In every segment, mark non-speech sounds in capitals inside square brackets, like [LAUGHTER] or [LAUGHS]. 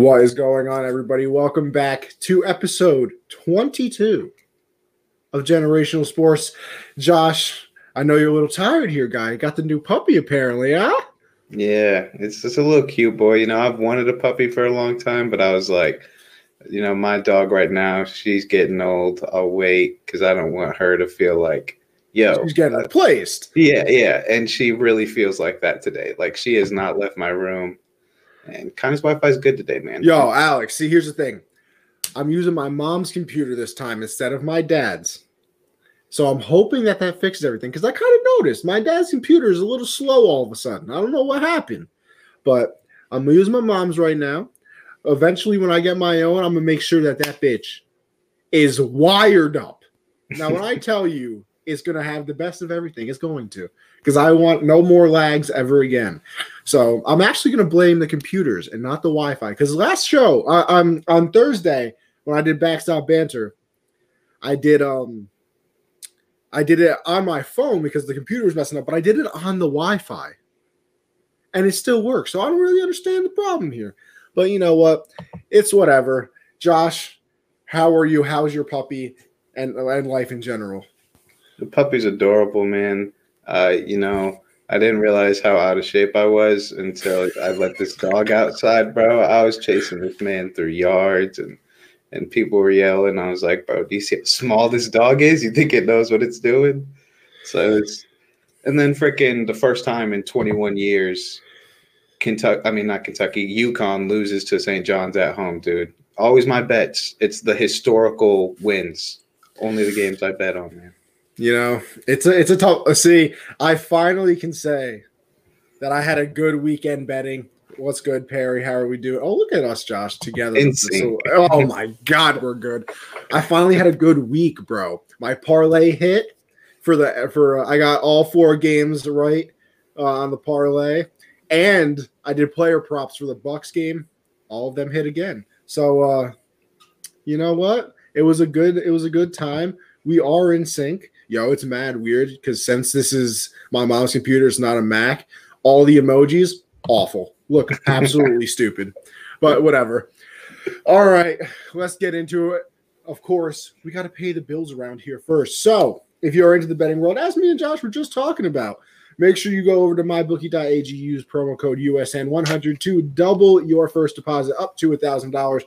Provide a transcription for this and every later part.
What is going on, everybody? Welcome back to episode 22 of Generational Sports. Josh, I know you're a little tired here, guy. You got the new puppy, apparently, huh? Yeah, it's just a little cute boy. You know, I've wanted a puppy for a long time, but I was like, you know, my dog right now, she's getting old. I'll wait because I don't want her to feel like, yo, She's getting uh, replaced. yeah, yeah. And she really feels like that today. Like she has not left my room. And Connie's Wi-Fi is good today, man. Yo, Alex, see, here's the thing. I'm using my mom's computer this time instead of my dad's. So I'm hoping that that fixes everything because I kind of noticed my dad's computer is a little slow all of a sudden. I don't know what happened, but I'm gonna use my mom's right now. Eventually, when I get my own, I'm gonna make sure that that bitch is wired up. Now, when I [LAUGHS] tell you it's gonna have the best of everything, it's going to because I want no more lags ever again. So I'm actually going to blame the computers and not the Wi-Fi. Because last show, uh, um, on Thursday when I did backstop banter, I did um, I did it on my phone because the computer was messing up, but I did it on the Wi-Fi, and it still works. So I don't really understand the problem here. But you know what? It's whatever. Josh, how are you? How's your puppy and and life in general? The puppy's adorable, man. Uh, you know, I didn't realize how out of shape I was until I let this dog outside, bro. I was chasing this man through yards and and people were yelling. I was like, bro, do you see how small this dog is? You think it knows what it's doing? So it's and then freaking the first time in 21 years, Kentucky, I mean not Kentucky, UConn loses to St. John's at home, dude. Always my bets. It's the historical wins. Only the games I bet on, man. You know, it's a it's a tough. uh, See, I finally can say that I had a good weekend betting. What's good, Perry? How are we doing? Oh, look at us, Josh, together. In So- sync. oh my God, we're good. I finally had a good week, bro. My parlay hit for the for I got all four games right uh, on the parlay, and I did player props for the Bucks game. All of them hit again. So, uh, you know what? It was a good it was a good time. We are in sync. Yo, it's mad weird because since this is my mom's computer, it's not a Mac. All the emojis awful. Look [LAUGHS] absolutely stupid. But whatever. All right, let's get into it. Of course, we got to pay the bills around here first. So, if you're into the betting world, as me and Josh were just talking about, make sure you go over to mybookie.ag, use promo code USN100 to double your first deposit up to $1,000.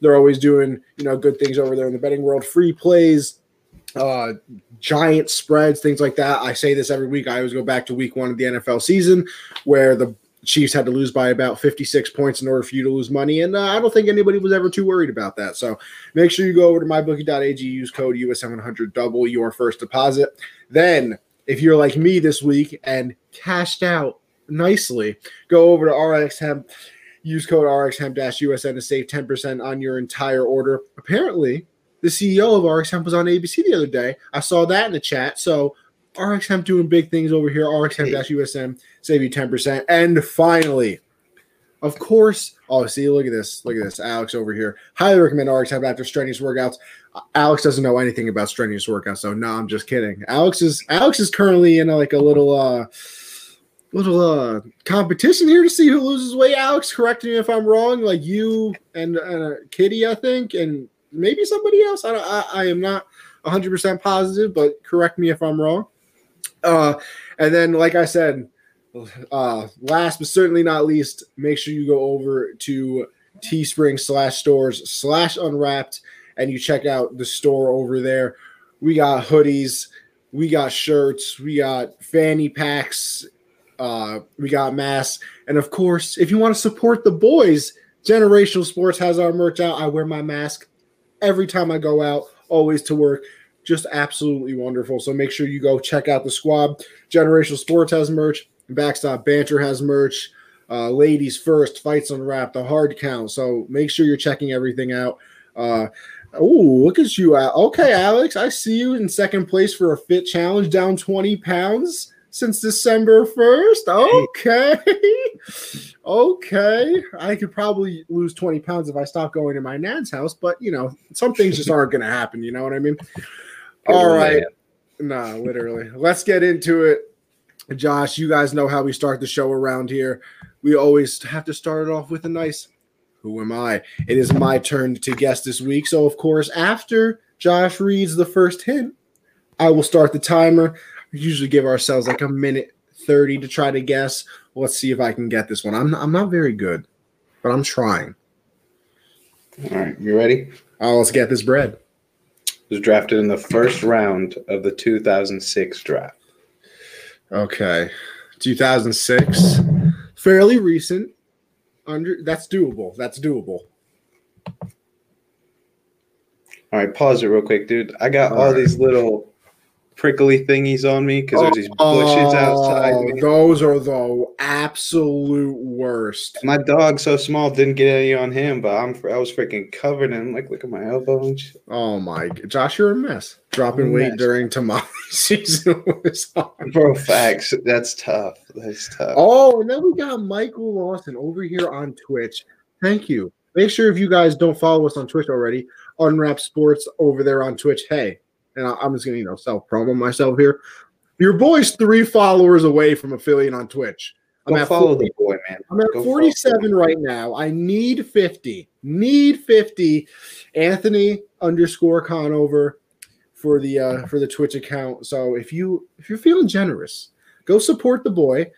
They're always doing, you know, good things over there in the betting world. Free plays, uh, giant spreads, things like that. I say this every week. I always go back to week one of the NFL season where the Chiefs had to lose by about 56 points in order for you to lose money. And uh, I don't think anybody was ever too worried about that. So make sure you go over to mybookie.ag, use code US700, double your first deposit. Then, if you're like me this week and cashed out nicely, go over to RX Hemp, use code RX Hemp USN to save 10% on your entire order. Apparently, the CEO of RX Hemp was on ABC the other day. I saw that in the chat. So RX Hemp doing big things over here. RX Hemp USN save you 10%. And finally, of course, oh, see, look at this. Look at this. Alex over here. Highly recommend RX Hemp after strenuous workouts. Alex doesn't know anything about strenuous workouts, so no, I'm just kidding. Alex is Alex is currently in a, like a little uh little uh competition here to see who loses weight. Alex, correct me if I'm wrong. Like you and uh, Kitty, I think, and maybe somebody else. I I, I am not 100 percent positive, but correct me if I'm wrong. Uh, and then, like I said, uh, last but certainly not least, make sure you go over to Teespring slash stores slash unwrapped and you check out the store over there. We got hoodies, we got shirts, we got fanny packs, uh, we got masks, and of course, if you want to support the boys, Generational Sports has our merch out. I wear my mask every time I go out, always to work. Just absolutely wonderful. So make sure you go check out the squad. Generational Sports has merch. Backstop Banter has merch. Uh, ladies first, fights unwrapped, the hard count. So make sure you're checking everything out. Uh, oh, look at you. Okay, Alex, I see you in second place for a fit challenge, down 20 pounds since December 1st. Okay. [LAUGHS] okay. I could probably lose 20 pounds if I stop going to my nan's house, but you know, some things just aren't going to happen. You know what I mean? Oh, All right. No, literally. Let's get into it. Josh, you guys know how we start the show around here. We always have to start it off with a nice Who am I? It is my turn to guess this week. So, of course, after Josh reads the first hint, I will start the timer. We usually give ourselves like a minute 30 to try to guess. Let's see if I can get this one. I'm, I'm not very good, but I'm trying. All right, you ready? Oh, let's get this bread. Was drafted in the first round of the 2006 draft. Okay. 2006. Fairly recent. Under that's doable. That's doable. All right, pause it real quick, dude. I got all, All right. these little prickly thingies on me because there's these bushes outside. Oh, me. Those are the absolute worst. My dog so small didn't get any on him, but I'm I was freaking covered in like look at my elbow and shit. Oh my Josh, you're a mess. Dropping a weight mess. during tamale [LAUGHS] season was hard. Bro, facts. That's tough. That's tough. Oh, and then we got Michael Lawson over here on Twitch. Thank you. Make sure if you guys don't follow us on Twitch already, Unwrap Sports over there on Twitch. Hey, and I'm just gonna you know self promo myself here. Your boy's three followers away from affiliate on Twitch. I'm Go at follow 40 the boy, man. I'm at Go 47 right now. I need 50. Need 50. Anthony underscore Conover for the uh for the Twitch account. So if you if you're feeling generous, go support the boy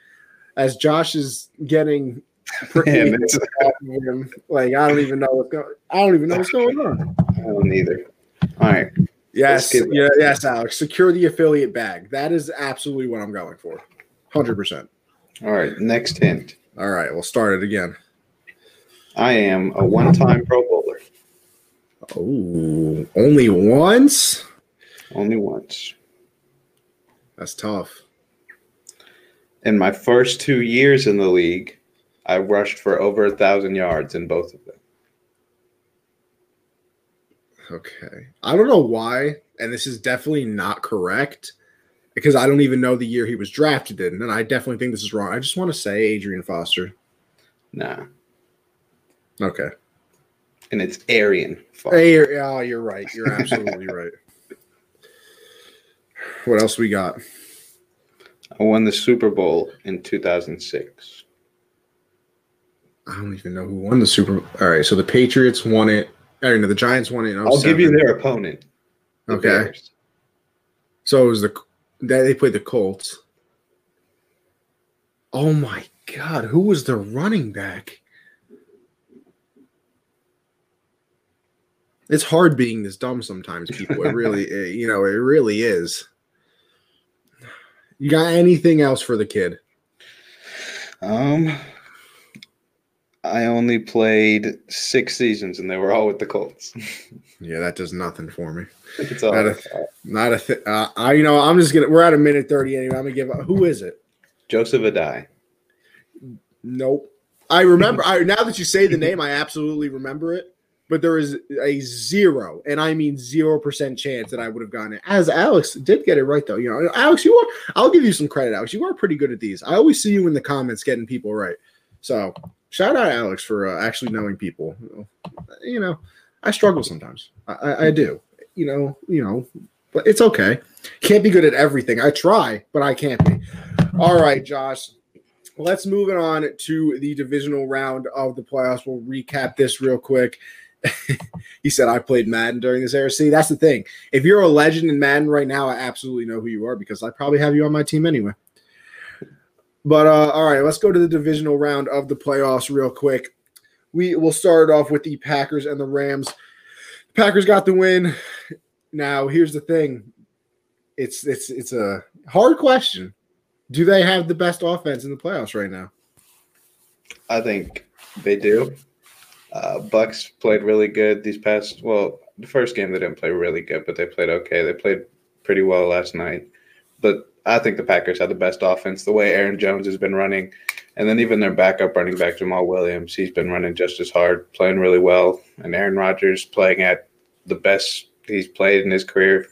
as Josh is getting [LAUGHS] prickly Man, hairs it's- off of him. Like I don't even know what's going I don't even know what's going on. I don't either. All right. Yes, yeah, yes, Alex. Secure the affiliate bag. That is absolutely what I'm going for. 100%. All right. Next hint. All right, we'll start it again. I am a one-time Pro Bowler. Oh, only once? Only once. That's tough. In my first two years in the league, I rushed for over a thousand yards in both of them. Okay. I don't know why, and this is definitely not correct because I don't even know the year he was drafted in, and I definitely think this is wrong. I just want to say Adrian Foster. Nah. Okay. And it's Arian. Hey, you're, oh, you're right. You're absolutely right. [LAUGHS] What else we got? I won the Super Bowl in 2006. I don't even know who won the Super. Bowl. All right, so the Patriots won it. I don't the Giants won it. In I'll give you their opponent. the Okay. Bears. So it was the that they played the Colts. Oh my god, who was the running back? It's hard being this dumb sometimes, people. It really, [LAUGHS] it- you know, it really is. You got anything else for the kid? Um, I only played six seasons, and they were all with the Colts. [LAUGHS] Yeah, that does nothing for me. [LAUGHS] it's all. Not a- Not a thing. Uh, I, you know, I'm just gonna. We're at a minute thirty anyway. I'm gonna give. Who is it? Joseph Addai. Nope. I remember. I now that you say the name, I absolutely remember it. But there is a zero, and I mean zero percent chance that I would have gotten it. As Alex did get it right, though. You know, Alex, you are. I'll give you some credit, Alex. You are pretty good at these. I always see you in the comments getting people right. So shout out Alex for uh, actually knowing people. You know, I struggle sometimes. I, I, I do. You know. You know. But it's okay. Can't be good at everything. I try, but I can't be. All right, Josh. Let's move it on to the divisional round of the playoffs. We'll recap this real quick. [LAUGHS] he said, I played Madden during this era. See, that's the thing. If you're a legend in Madden right now, I absolutely know who you are because I probably have you on my team anyway. But uh, all right, let's go to the divisional round of the playoffs real quick. We will start off with the Packers and the Rams. The Packers got the win. Now, here's the thing. It's it's it's a hard question. Do they have the best offense in the playoffs right now? I think they do. Uh, Bucks played really good these past. Well, the first game they didn't play really good, but they played okay. They played pretty well last night. But I think the Packers have the best offense. The way Aaron Jones has been running, and then even their backup running back Jamaal Williams, he's been running just as hard, playing really well. And Aaron Rodgers playing at the best he's played in his career,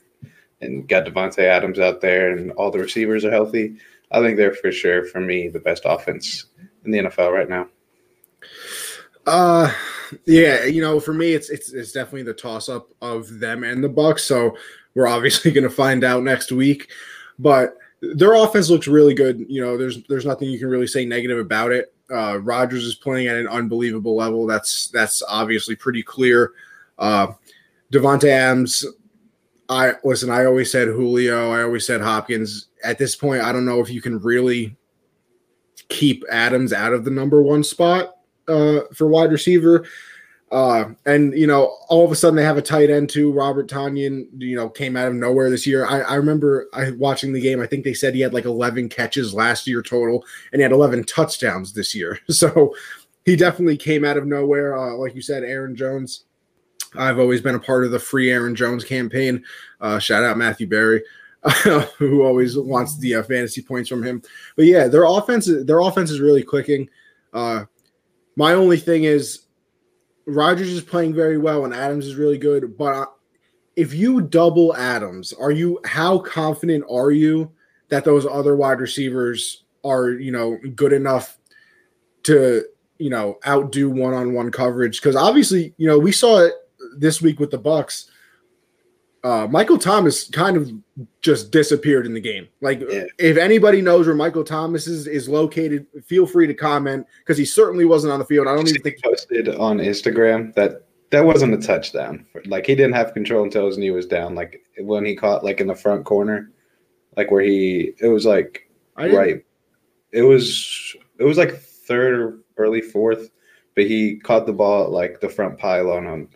and got Davante Adams out there, and all the receivers are healthy. I think they're for sure, for me, the best offense in the NFL right now. Uh yeah, you know, for me it's it's it's definitely the toss up of them and the Bucks. So we're obviously [LAUGHS] going to find out next week, but their offense looks really good. You know, there's there's nothing you can really say negative about it. Uh, Rodgers is playing at an unbelievable level. That's that's obviously pretty clear. Uh, Davante Adams, I listen. I always said Julio. I always said Hopkins. At this point, I don't know if you can really keep Adams out of the number one spot uh, for wide receiver. Uh, and you know, all of a sudden they have a tight end too. Robert Tonyan, you know, came out of nowhere this year. I, I remember I watching the game. I think they said he had like 11 catches last year total, and he had 11 touchdowns this year. [LAUGHS] So he definitely came out of nowhere. Uh, like you said, Aaron Jones. I've always been a part of the free Aaron Jones campaign. Uh, shout out Matthew Berry. [LAUGHS] who always wants the uh, fantasy points from him. But yeah, their offense, their offense is really clicking. Uh, my only thing is, Rodgers is playing very well and Adams is really good. But if you double Adams, are you how confident are you that those other wide receivers are you know good enough to you know outdo one on one coverage? Because obviously, you know we saw it this week with the Bucks uh, Michael Thomas kind of just disappeared in the game. Like, yeah. if anybody knows where Michael Thomas is, is located, feel free to comment because he certainly wasn't on the field. I don't even think he posted on Instagram that that wasn't a touchdown. Like, he didn't have control until his knee was down. Like when he caught like in the front corner, like where he it was like right. It was it was like third or early fourth, but he caught the ball at like the front pylon on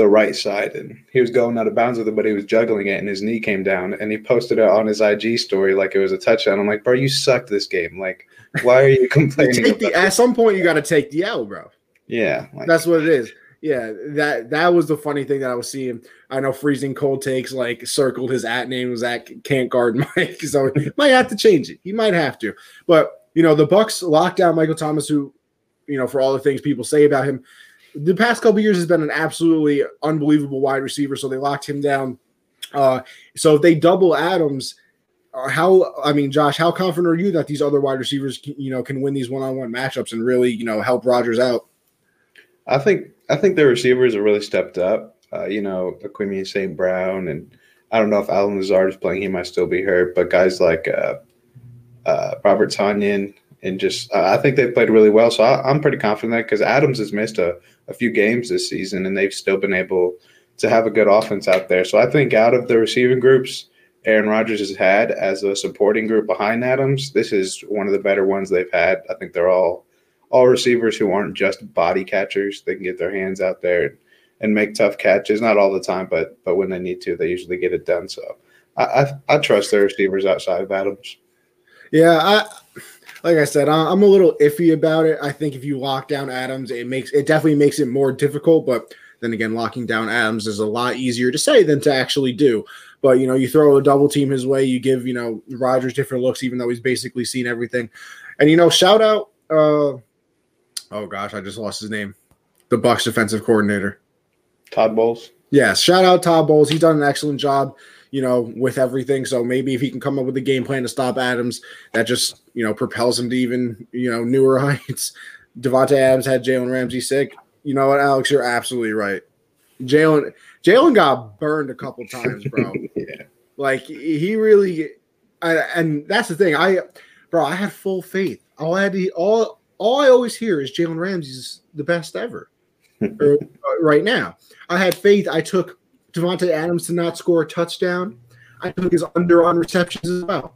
the right side and he was going out of bounds with it, but he was juggling it and his knee came down and he posted it on his IG story like it was a touchdown. I'm like, bro, you sucked this game. Like, why are you [LAUGHS] complaining? the, at some point, you got to take the L, bro. Yeah, like, that's what it is. Yeah, that that was the funny thing that I was seeing. I know freezing cold takes like circled his at name was at can't guard [LAUGHS] Mike, so he might have to change it. He might have to, but you know the Bucks locked down Michael Thomas, who you know for all the things people say about him, the past couple years has been an absolutely unbelievable wide receiver. So they locked him down. Uh, so if they double Adams, uh, how I mean, Josh, how confident are you that these other wide receivers, can, you know, can win these one-on-one matchups and really, you know, help Rodgers out? I think I think the receivers have really stepped up. Uh, you know, Equanimeous St. Brown, and I don't know if Allen Lazard is playing; he might still be hurt. But guys like uh, uh, Robert Tonyan, and just uh, I think they've played really well. So I, am pretty confident that because Adams has missed a, a few games this season, and they've still been able to have a good offense out there. So I think out of the receiving groups Aaron Rodgers has had as a supporting group behind Adams, this is one of the better ones they've had. I think they're all all receivers who aren't just body catchers. They can get their hands out there and, make tough catches. Not all the time, but but when they need to, they usually get it done. So I I, I trust their receivers outside of Adams. Yeah, I like I said, I'm a little iffy about it. I think if you lock down Adams, it makes it definitely makes it more difficult. But then again, locking down Adams is a lot easier to say than to actually do. But you know, you throw a double team his way, you give you know Rodgers different looks, even though he's basically seen everything. And you know, shout out. uh Oh gosh, I just lost his name. The Bucks defensive coordinator, Todd Bowles. Yes, shout out Todd Bowles. He's done an excellent job you know, with everything. So maybe if he can come up with a game plan to stop Adams, that just, you know, propels him to even, you know, newer [LAUGHS] heights. Davante Adams had Jalen Ramsey sick. You know what, Alex? You're absolutely right. Jalen Jalen got burned a couple times, bro. [LAUGHS] yeah. Like he really I, and that's the thing. I bro, I had full faith. All I had to all all I always hear is Jalen Ramsey's the best ever. or, [LAUGHS] uh, right now. I had faith. I took Davante Adams to not score a touchdown. I took his under on receptions as well.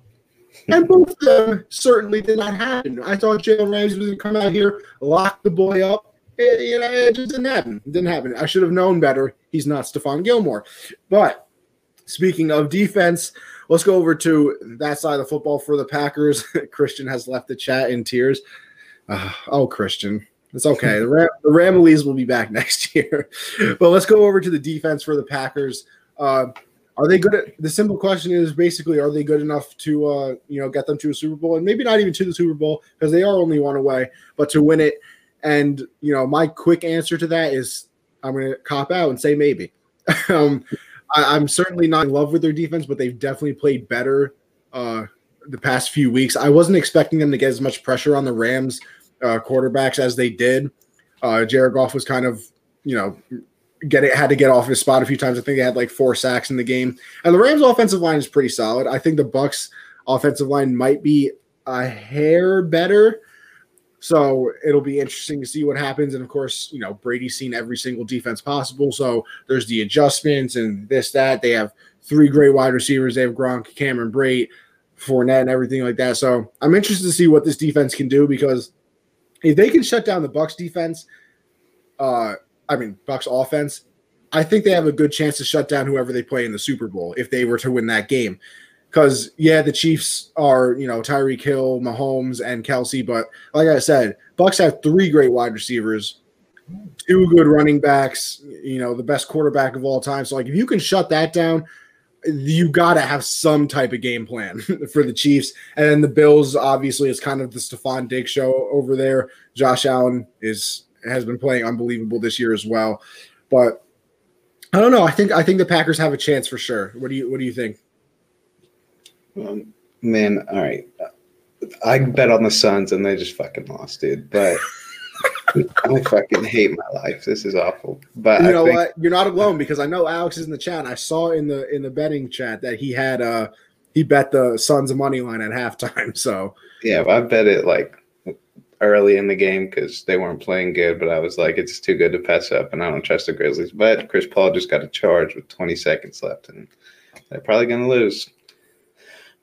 And both of them certainly did not happen. I thought Jalen Ramsey was going to come out here, lock the boy up. It, you know, it just didn't happen. It didn't happen. I should have known better. He's not Stephon Gilmore. But speaking of defense, let's go over to that side of the football for the Packers. [LAUGHS] Christian has left the chat in tears. Uh, oh, Christian. It's okay. The, Ram- the Ramleys will be back [LAUGHS] next year. but let's go over to the defense for the Packers. Uh, are they good at the simple question is basically are they good enough to uh, you know get them to a Super Bowl and maybe not even to the Super Bowl because they are only one away, but to win it. And you know, my quick answer to that is I'm gonna cop out and say maybe. [LAUGHS] um, I, am certainly not in love with their defense, but they've definitely played better uh, the past few weeks. I wasn't expecting them to get as much pressure on the Rams uh, quarterbacks as they did. Uh, Jared Goff was kind of, you know, get it had to get off his spot a few times. I think they had like four sacks in the game. And the Rams' offensive line is pretty solid. I think the Bucks' offensive line might be a hair better. So it'll be interesting to see what happens. And of course, you know, Brady's seen every single defense possible. So there's the adjustments and this, that. They have three great wide receivers. They have Gronk, Cameron Brate, Fournette, and everything like that. So I'm interested to see what this defense can do because if they can shut down the Bucks defense, uh, I mean Bucks offense, I think they have a good chance to shut down whoever they play in the Super Bowl if they were to win that game. Because yeah, the Chiefs are you know Tyreek Hill, Mahomes, and Kelce, but like I said, Bucks have three great wide receivers, two good running backs, you know the best quarterback of all time. So like if you can shut that down, you got to have some type of game plan [LAUGHS] for the Chiefs. And then the Bills, obviously, is kind of the Stefon Diggs show over there. Josh Allen is has been playing unbelievable this year as well. But I don't know. I think I think the Packers have a chance for sure. What do you What do you think? Um, man, all right. I bet on the Suns and they just fucking lost, dude. But [LAUGHS] I fucking hate my life. This is awful. But you I know think, what? You're not alone because I know Alex is in the chat. I saw in the in the betting chat that he had uh he bet the Suns money line at halftime. [LAUGHS] So Yeah, I bet it like early in the game because they weren't playing good. But I was like, it's too good to pass up, and I don't trust the Grizzlies. But Chris Paul just got a charge with 20 seconds left, and they're probably going to lose.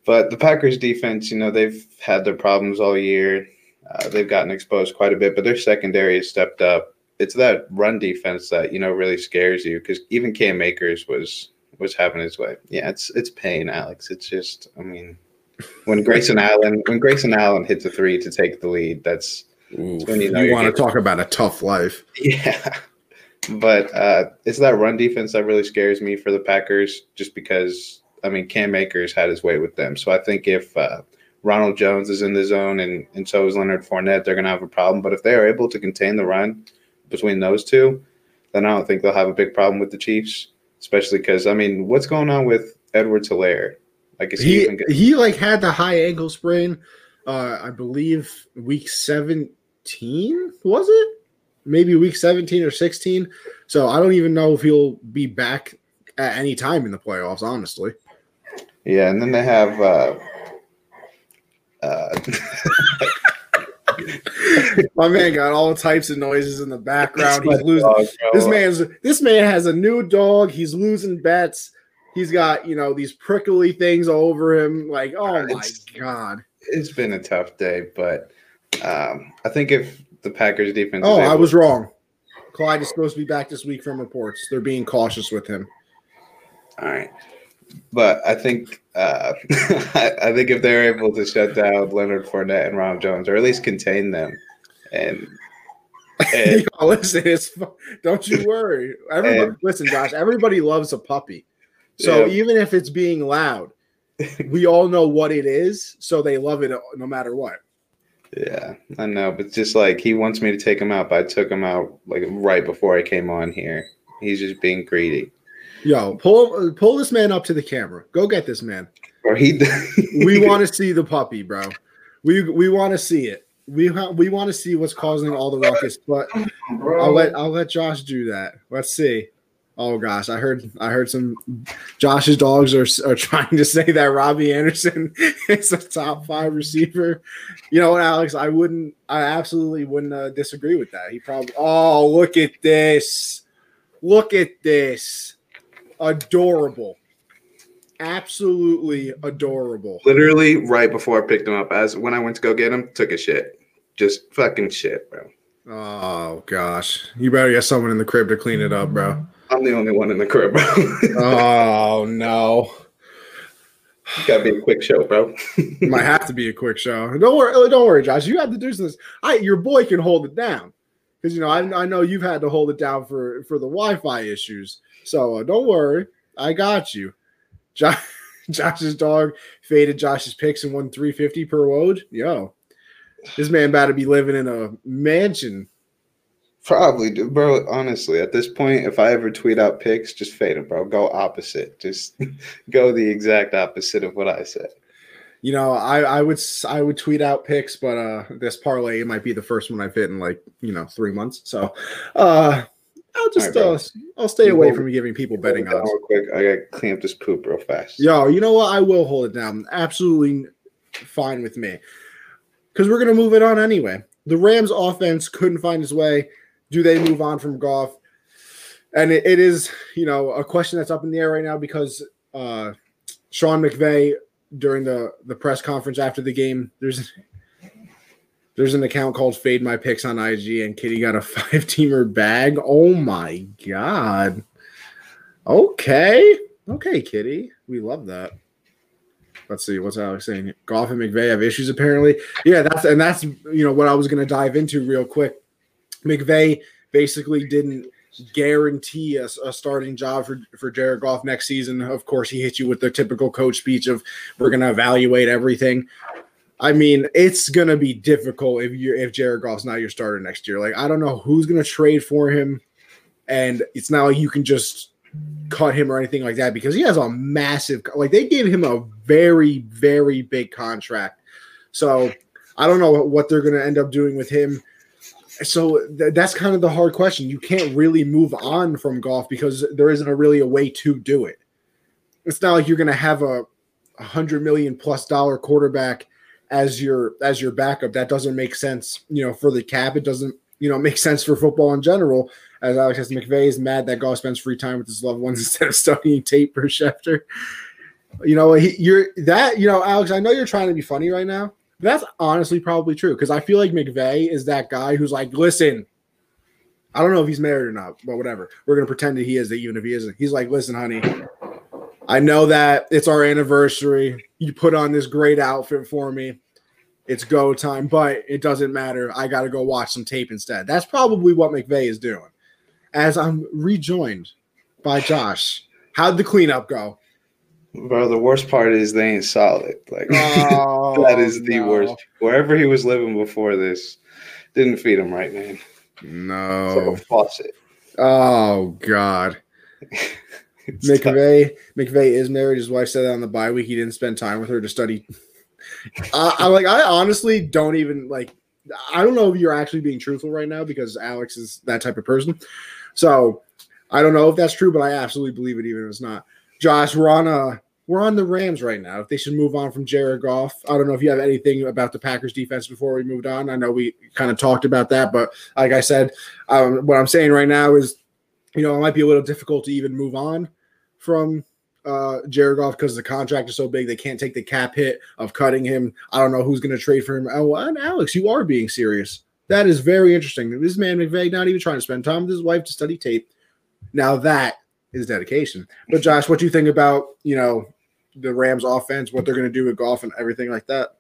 But the Packers defense, you know, they've had their problems all year. Uh, they've gotten exposed quite a bit, but their secondary has stepped up. It's that run defense that you know really scares you because even Cam Akers was was having his way. Yeah, it's it's pain, Alex. It's just, I mean, when [LAUGHS] Grayson Allen when Grayson Allen hits a three to take the lead, that's when you know you want to talk about a tough life. yeah. But uh, it's that run defense that really scares me for the Packers, just because I mean Cam Akers had his way with them. So I think if uh, Ronald Jones is in the zone and and so is Leonard Fournette, they're going to have a problem. But if they are able to contain the run between those two, then I don't think they'll have a big problem with the Chiefs. Especially because I mean, what's going on with Edwards-Helaire? Like, is he, He even good? he like had the high ankle sprain. Uh, I believe week seventeen was it? Maybe week seventeen or sixteen. So I don't even know if he'll be back at any time in the playoffs. Honestly, Yeah, and then they have. Uh, uh, [LAUGHS] my man got all types of noises in the background. He's losing. dog. This man's this man has a new dog. He's losing bets. He's got you know these prickly things all over him. Like oh my god. it's been a tough day, but um, I think if the Packers defense, Oh, is I was wrong. Clyde is supposed to be back this week from reports. They're being cautious with him. all right, but I think uh, I, [LAUGHS] I think if they're able to shut down Leonard Fournette and Ron Jones, or at least contain them, and, [LAUGHS] and listen, it's don't you worry. Everybody, And- listen, Josh. Everybody loves a puppy. So Yeah. even if it's being loud, we all know what it is. So they love it no matter what. yeah, I know, but just like he wants me to take him out, but I took him out like right before I came on here. He's just being greedy, Yo, pull pull this man up to the camera. Go get this man. or he. We [LAUGHS] want to see the puppy, bro. We we want to see it. We ha- we want to see what's causing all the ruckus. But I'll let I'll let Josh do that. Let's see. Oh gosh, I heard I heard some Josh's dogs are are trying to say that Robbie Anderson [LAUGHS] is a top five receiver. You know what, Alex? I wouldn't. I absolutely wouldn't uh, disagree with that. He probably. Oh, look at this! Look at this! Adorable. Absolutely adorable. literally right before I picked him up, as when I went to go get him, took a shit. Just fucking shit, bro. Oh gosh, you better get someone in the crib to clean it up, bro. I'm the only one in the crib, bro. [LAUGHS] Oh no. Gotta be a quick show, bro. [LAUGHS] might have to be a quick show. Don't worry, uh, don't worry, Josh. You have to do this. I your boy can hold it down because you know I, I know you've had to hold it down for for the Wi-Fi issues. So uh, don't worry, I got you. Josh, [LAUGHS] Josh's dog faded Josh's picks and won three fifty per load. Yo, this man about to be living in a mansion. Probably, bro. Honestly, at this point, if I ever tweet out pics, just fade it, bro. Go opposite. Just [LAUGHS] go the exact opposite of what I said. You know, I I would I would tweet out picks, but uh this parlay it might be the first one I've hit in like you know three months. So uh I'll just All uh, I'll stay You away hold- from giving people betting odds. real quick. I gotta clean up this poop real fast. Yo, you know what? I will hold it down. Absolutely fine with me. Because we're gonna move it on anyway. the Rams offense couldn't find his way. Do they move on from Goff? And it, it is, you know, a question that's up in the air right now because uh, Sean McVay during the the press conference after the game, there's there's an account called Fade My Picks on IG, and Kitty got a [LAUGHS] five teamer bag. Oh my god. Okay. Okay, Kitty. We love that. Let's see what's Alex saying. Goff and McVay have issues apparently. Yeah, that's and that's you know what I was gonna dive into real quick. McVay basically didn't guarantee a, a, starting job for, for Jared Goff next season. Of course, he hit you with the typical coach speech of we're going to evaluate everything. I mean, it's to be difficult if you if Jared Goff's not your starter next year. Like, I don't know who's to trade for him, and it's not like you can just cut him or anything like that because he has a massive like they gave him a very very big contract. So I don't know what they're to end up doing with him so th- that's kind of the hard question. You can't really move on from Goff because there isn't a really a way to do it. It's not like you're to have a hundred million plus dollar quarterback as your as your backup. That doesn't make sense. You know, for the cap, it doesn't you know make sense for football in general. As Alex says, McVay is mad that Goff spends free time with his loved ones [LAUGHS] instead of studying tape per Schefter. You know, he, you're that. You know, Alex. I know you're trying to be funny right now that's honestly probably true because I feel like McVay is that guy who's like, listen, I don't know if he's married or not, but whatever. We're gonna pretend that he is, that even if he isn't. He's like, listen, honey, I know that it's our anniversary. You put on this great outfit for me. It's go time, but it doesn't matter. I got to go watch some tape instead. That's probably what McVay is doing. As I'm rejoined by Josh. How'd the cleanup go? Bro, the worst part is they ain't solid. Like oh, [LAUGHS] that is the oh, no. worst. Wherever he was living before this, didn't feed him right, man. No like faucet. Oh God. [LAUGHS] McVeigh McVay is married. His wife said that on the bye week he didn't spend time with her to study. I, I like. I honestly don't even like. I don't know if you're actually being truthful right now because Alex is that type of person. So I don't know if that's true, but I absolutely believe it, even if it's not. Josh, we're on a we're on the Rams right now. If they should move on from Jared Goff, I don't know if you have anything about the Packers defense before we moved on. I know we kind of talked about that, but like I said, um, what I'm saying right now is, you know, it might be a little difficult to even move on from uh, Jared Goff because the contract is so big they can't take the cap hit of cutting him. I don't know who's going to trade for him. Oh, and Alex, you are being serious. That is very interesting. This man McVay not even trying to spend time with his wife to study tape. Now that is dedication. But [LAUGHS] Josh, what do you think about you know the Rams offense, what they're going to do with Goff and everything like that?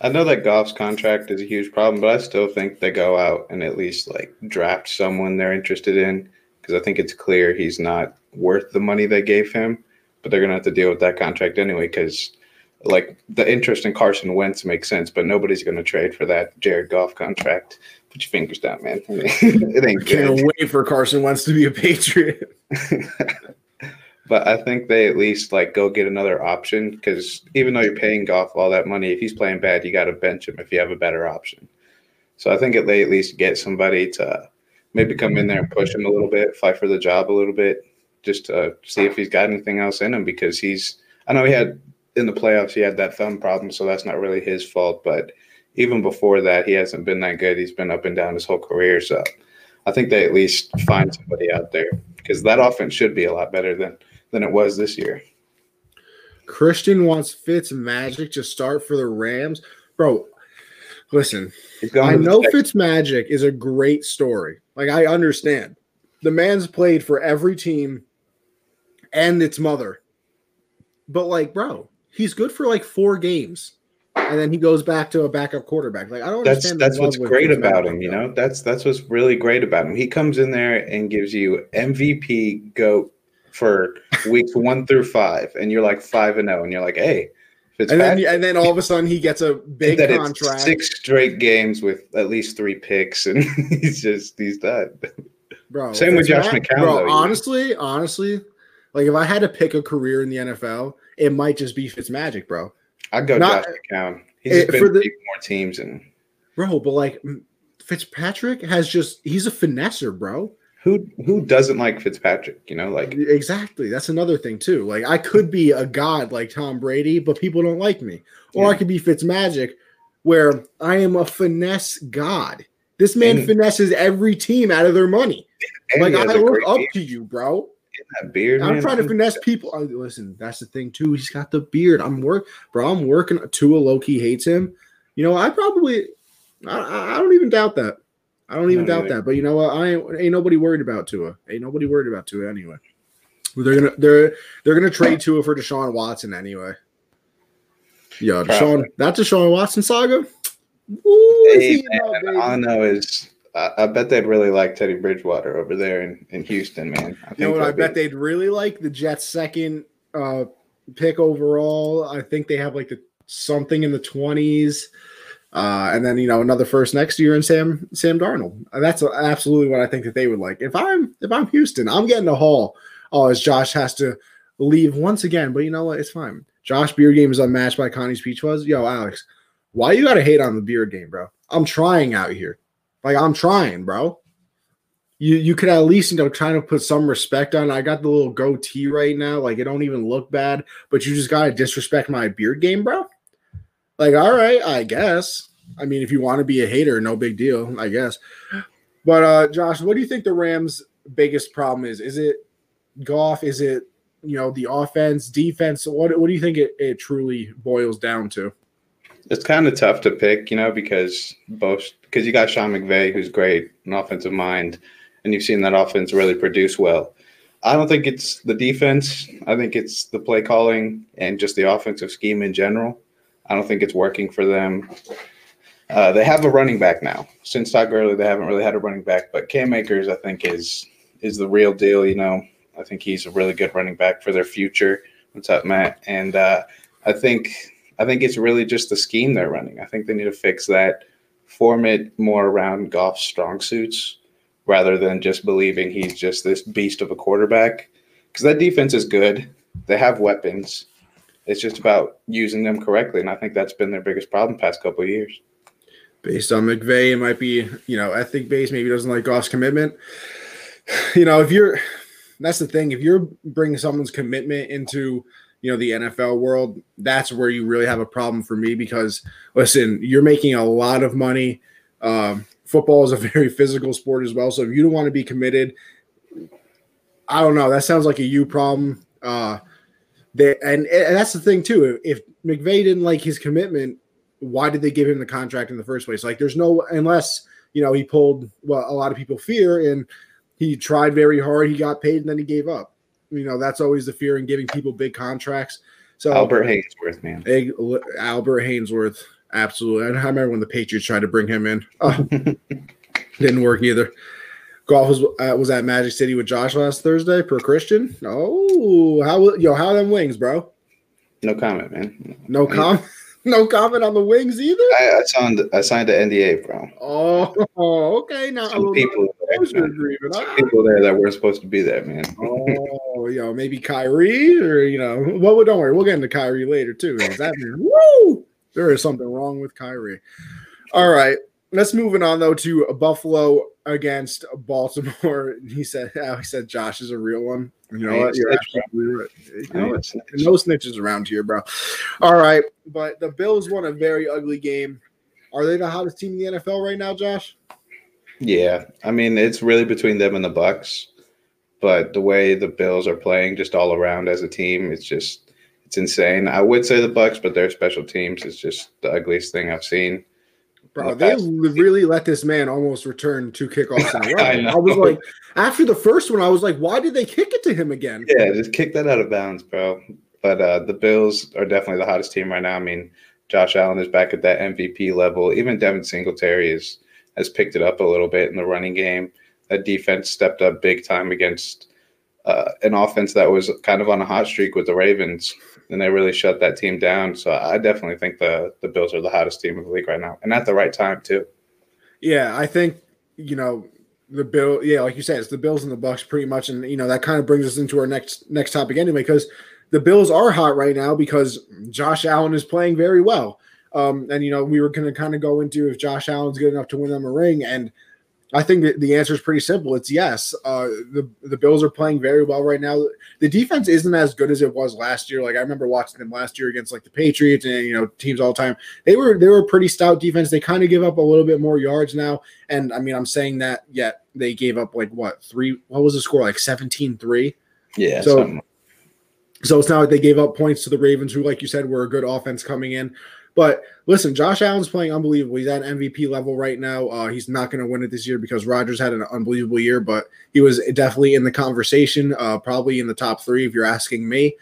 I know that Goff's contract is a huge problem, but I still think they go out and at least like draft someone they're interested in because I think it's clear he's not worth the money they gave him. But they're going to have to deal with that contract anyway because like the interest in Carson Wentz makes sense, but nobody's going to trade for that Jared Goff contract. Put your fingers down, man. [LAUGHS] it ain't I can't good. wait for Carson Wentz to be a Patriot. [LAUGHS] [LAUGHS] but I think they at least like go get another option because even though you're paying Goff all that money, if he's playing bad, you got to bench him if you have a better option. So I think they at least get somebody to maybe come in there and push him a little bit, fight for the job a little bit, just to see if he's got anything else in him because he's. I know he had in the playoffs he had that thumb problem, so that's not really his fault, but even before that, he hasn't been that good. He's been up and down his whole career. So I think they at least find somebody out there because that offense should be a lot better than than it was this year. Christian wants Fitz Magic to start for the Rams, bro. Listen, I know Fitz Magic is a great story. Like I understand, the man's played for every team and its mother, but like, bro, he's good for like four games and then he goes back to a backup quarterback. Like I don't that's, understand. That's what's great about him. You know, that's that's what's really great about him. He comes in there and gives you MVP goat for weeks [LAUGHS] one through five, and you're like five and zero, oh, and you're like, hey. And then, and then all of a sudden he gets a big contract. Six straight games with at least three picks, and [LAUGHS] he's just he's done. Bro, same with Josh McCown. Bro, though, honestly, honestly, like if I had to pick a career in the NFL, it might just be Fitzmagic, bro. I'd go Not, Josh McCown. He's it, been for the, more teams and bro, but like Fitzpatrick has just he's a finesser, bro. Who who doesn't like Fitzpatrick? You know, like exactly. That's another thing too. Like I could be a god like Tom Brady, but people don't like me, or yeah. I could be Fitzmagic, where I am a finesse god. This man And- finesses every team out of their money. Like I look up to you, bro. That beard, I'm man. trying to finesse people. Listen, that's the thing too. He's got the beard. I'm work, bro. I'm working. Tua Loki hates him. You know, I probably, I, I don't even doubt that. I don't even doubt either. that. But you know what? I ain't, ain't nobody worried about Tua. Ain't nobody worried about Tua anyway. They're gonna they're they're gonna trade Tua for Deshaun Watson anyway. Yo, Deshaun, Probably. that Deshaun Watson saga. Ooh, Hey? All I know is I, I bet they'd really like Teddy Bridgewater over there in, in Houston, man. I You know what I bet be- they'd really like the Jets' second uh, pick overall. I think they have like the something in the twenties, uh, and then you know another first next year in Sam Sam Darnold. Uh, That's absolutely what I think that they would like. If I'm if I'm Houston, I'm getting a haul. Oh, as Josh has to leave once again, but you know what? It's fine. Josh beard game is unmatched by Connie's Peach was. Yo, Alex, why you gotta hate on the beard game, bro? I'm trying out here. Like I'm trying, bro you you could at least you know trying to put some respect on. I got the little goatee right now, like it don't even look bad, but you just gotta disrespect my beard game, bro. Like, all right, I guess. I mean, if you want to be a hater, no big deal, I guess. But uh Josh, what do you think the Rams' biggest problem is? Is it Goff? Is it you know the offense, defense? What what do you think it, it truly boils down to? It's kind of tough to pick, you know, because both because you got Sean McVay, who's great, an offensive mind, and you've seen that offense really produce well. I don't think it's the defense. I think it's the play calling and just the offensive scheme in general. I don't think it's working for them. Uh, they have a running back now. Since Todd Gurley, they haven't really had a running back, but Cam Akers, I think, is is the real deal. You know, I think he's a really good running back for their future. What's up, Matt? And uh, I think I think it's really just the scheme they're running. I think they need to fix that, form it more around Goff's strong suits rather than just believing he's just this beast of a quarterback. Because that defense is good. They have weapons. It's just about using them correctly, and I think that's been their biggest problem past couple years. based on McVay. It might be, you know, ethic based. Maybe doesn't like Goff's commitment. [SIGHS] You know, if you're, that's the thing. If you're bringing someone's commitment into, you know, the NFL world, that's where you really have a problem for me because, listen, you're making a lot of money. Um, football is a [LAUGHS] very physical sport as well. So if you don't want to be committed, I don't know. That sounds like a you problem. Uh, they, and, and that's the thing too. If McVay didn't like his commitment, why did they give him the contract in the first place? Like, there's no unless you know he pulled what a lot of people fear, and he tried very hard, he got paid, and then he gave up. You know, that's always the fear in giving people big contracts. So Albert Haynesworth, man. Albert Haynesworth, absolutely. I remember when the Patriots tried to bring him in. Oh, [LAUGHS] didn't work either. Goff was uh, was at Magic City with Josh last Thursday per Christian. Oh, how yo how them wings, bro? No comment, man. No com, [LAUGHS] no comment on the wings either. I, I signed I signed an NDA, bro. Oh, [LAUGHS] okay. Now Some people, disclosure agreement. people there that weren't supposed to be there, man. Oh, you know, maybe Kyrie or you know, well, don't worry, we'll get into Kyrie later too. Is that woo? There is something wrong with Kyrie. All right, let's moving on though to Buffalo against Baltimore. [LAUGHS] He said, oh, he said Josh is a real one. You know what? You're absolutely right. You know what? No snitches around here, bro. All right, but the Bills won a very ugly game. Are they the hottest team in the NFL right now, Josh? Yeah, I mean it's really between them and the Bucks, but the way the Bills are playing, just all around as a team, it's just it's insane. I would say the Bucks, but their special teams is just the ugliest thing I've seen. Bro, the they really let this man almost return two kickoffs in a [LAUGHS] row. I I, was like, after the first one, I was like, why did they kick it to him again? Yeah, just kick that out of bounds, bro. But uh, the Bills are definitely the hottest team right now. I mean, Josh Allen is back at that MVP level. Even Devin Singletary is has picked it up a little bit in the running game. That defense stepped up big time against uh, an offense that was kind of on a hot streak with the Ravens, and they really shut that team down. So I definitely think the the Bills are the hottest team in the league right now, and at the right time too. Yeah, I think you know the bill. Yeah, like you said, it's the Bills and the Bucks pretty much, and you know that kind of brings us into our next next topic anyway, because the Bills are hot right now because Josh Allen is playing very well. Um, and you know we were going to kind of go into if Josh Allen's good enough to win them a ring, and I think the answer is pretty simple. It's yes. Uh, the the Bills are playing very well right now. The defense isn't as good as it was last year. Like I remember watching them last year against like the Patriots and you know teams all the time. They were they were pretty stout defense. They kind of give up a little bit more yards now. And I mean, I'm saying that yet they gave up like what three? What was the score? Like 17-3? Yeah. So something. so it's not like they gave up points to the Ravens, who, like you said, were a good offense coming in. But listen, Josh Allen's playing unbelievable. He's at MVP level right now. Uh, he's not going to win it this year because Rodgers had an unbelievable year, but he was definitely in the conversation, uh, probably in the top three, if you're asking me.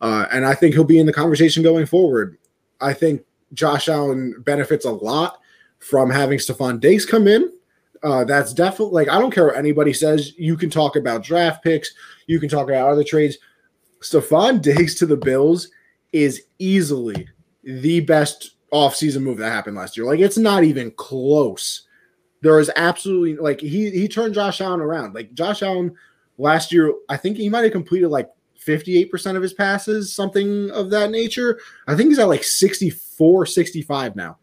Uh, and I think he'll be in the conversation going forward. I think Josh Allen benefits a lot from having Stefon Diggs come in. Uh, that's definitely like I don't care what anybody says. You can talk about draft picks, you can talk about other trades. Stefon Diggs to the Bills is easily the best offseason move that happened last year. Like it's not even close. There is absolutely like he he turned Josh Allen around. Like Josh Allen last year, I think he might have completed like 58% of his passes, something of that nature. I think he's at like 64, 65 now.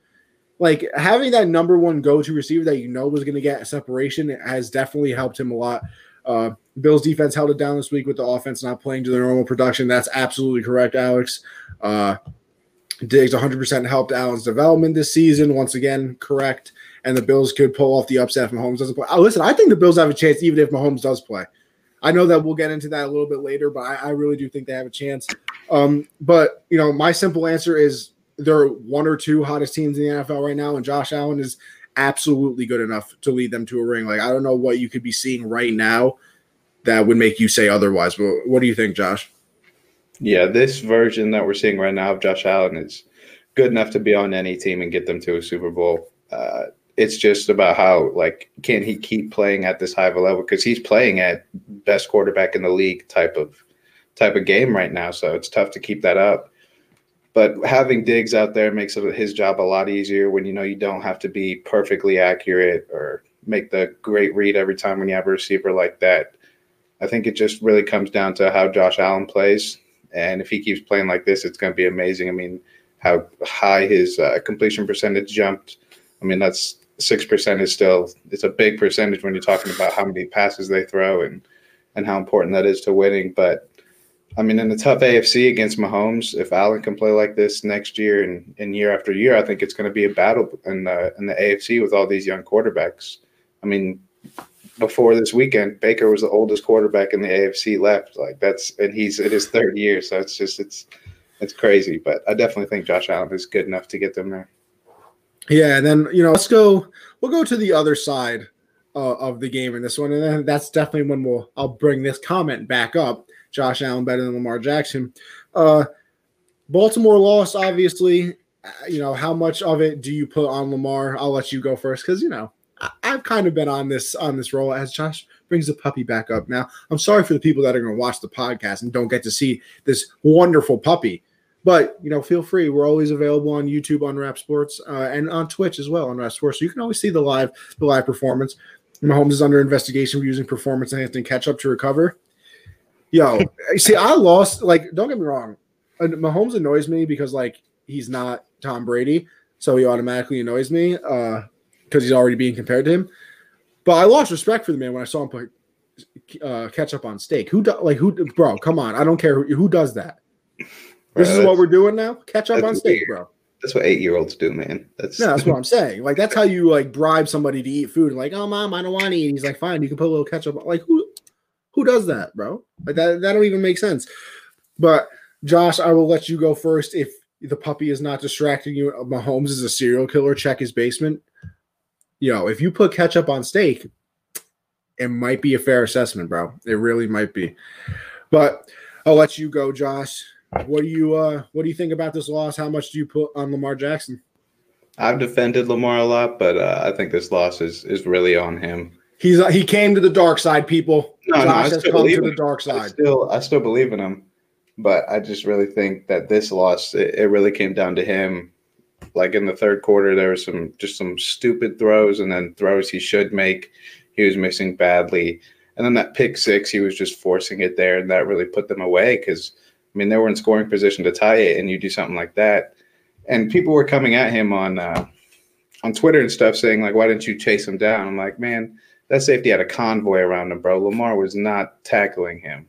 Like having that number one go-to receiver that you know was going to get a separation has definitely helped him a lot. Uh, Bills defense held it down this week with the offense not playing to their normal production. That's absolutely correct, Alex. Uh, Diggs 100% helped Allen's development this season. Once again, correct. And the Bills could pull off the upset if Mahomes doesn't play. Oh, listen, I think the Bills have a chance even if Mahomes does play. I know that we'll get into that a little bit later, but I, I really do think they have a chance. Um, but, you know, my simple answer is they're one or two hottest teams in the NFL right now, and Josh Allen is absolutely good enough to lead them to a ring. Like, I don't know what you could be seeing right now that would make you say otherwise. But what do you think, Josh? Yeah, this version that we're seeing right now of Josh Allen is good enough to be on any team and get them to a Super Bowl. Uh, it's just about how like can he keep playing at this high of a level because he's playing at best quarterback in the league type of type of game right now. So it's tough to keep that up. But having Diggs out there makes his job a lot easier when you know you don't have to be perfectly accurate or make the great read every time when you have a receiver like that. I think it just really comes down to how Josh Allen plays and if he keeps playing like this, it's going to be amazing. I mean, how high his uh, completion percentage jumped. I mean, that's six percent is still it's a big percentage when you're talking about how many passes they throw and and how important that is to winning. But I mean, in the tough AFC against Mahomes, if Allen can play like this next year and, and year after year, I think it's going to be a battle in the in the AFC with all these young quarterbacks. I mean, before this weekend, Baker was the oldest quarterback in the AFC left. Like that's and he's in his third year, so it's just it's it's crazy. But I definitely think Josh Allen is good enough to get them there. Yeah, and then you know, let's go. We'll go to the other side uh, of the game in this one, and then that's definitely when we'll I'll bring this comment back up. Josh Allen better than Lamar Jackson. Uh, Baltimore lost, obviously. Uh, you know, how much of it do you put on Lamar? I'll let you go first because you know I've kind of been on this on this role as Josh brings the puppy back up. Now, I'm sorry for the people that are going to watch the podcast and don't get to see this wonderful puppy. But you know, feel free. We're always available on YouTube on Rap Sports uh, and on Twitch as well on Rap Sports. So you can always see the live the live performance. Mahomes is under investigation for using performance enhancing ketchup to recover. Yo, [LAUGHS] see, I lost. Like, don't get me wrong. Mahomes annoys me because like he's not Tom Brady, so he automatically annoys me. Uh, because he's already being compared to him. But I lost respect for the man when I saw him put uh, ketchup on steak. Who do, like who, bro? Come on, I don't care who, who does that. Bro, this is what we're doing now. Ketchup on steak, weird. bro. That's what eight year olds do, man. That's yeah, that's what I'm [LAUGHS] saying. Like that's how you like bribe somebody to eat food. Like, oh mom, I don't want to eat. And he's like, fine, you can put a little ketchup. Like who who does that, bro? Like that that don't even make sense. But Josh, I will let you go first. If the puppy is not distracting you, Mahomes is a serial killer. Check his basement you know, if you put ketchup on steak, it might be a fair assessment, bro. It really might be. But I'll let you go, Josh. What do you uh what do you think about this loss? How much do you put on Lamar Jackson? I've defended Lamar a lot, but uh, I think this loss is is really on him. He's uh, he came to the dark side, people. No, Josh no, has come to the dark side. I still I still believe in him, but I just really think that this loss it, it really came down to him like in the third quarter, there was some just some stupid throws, and then throws he should make, he was missing badly. And then that pick six, he was just forcing it there, and that really put them away because I mean they were in scoring position to tie it, and you do something like that. And people were coming at him on uh, on Twitter and stuff saying like, "Why didn't you chase him down?" I'm like, man, that safety had a convoy around him, bro. Lamar was not tackling him.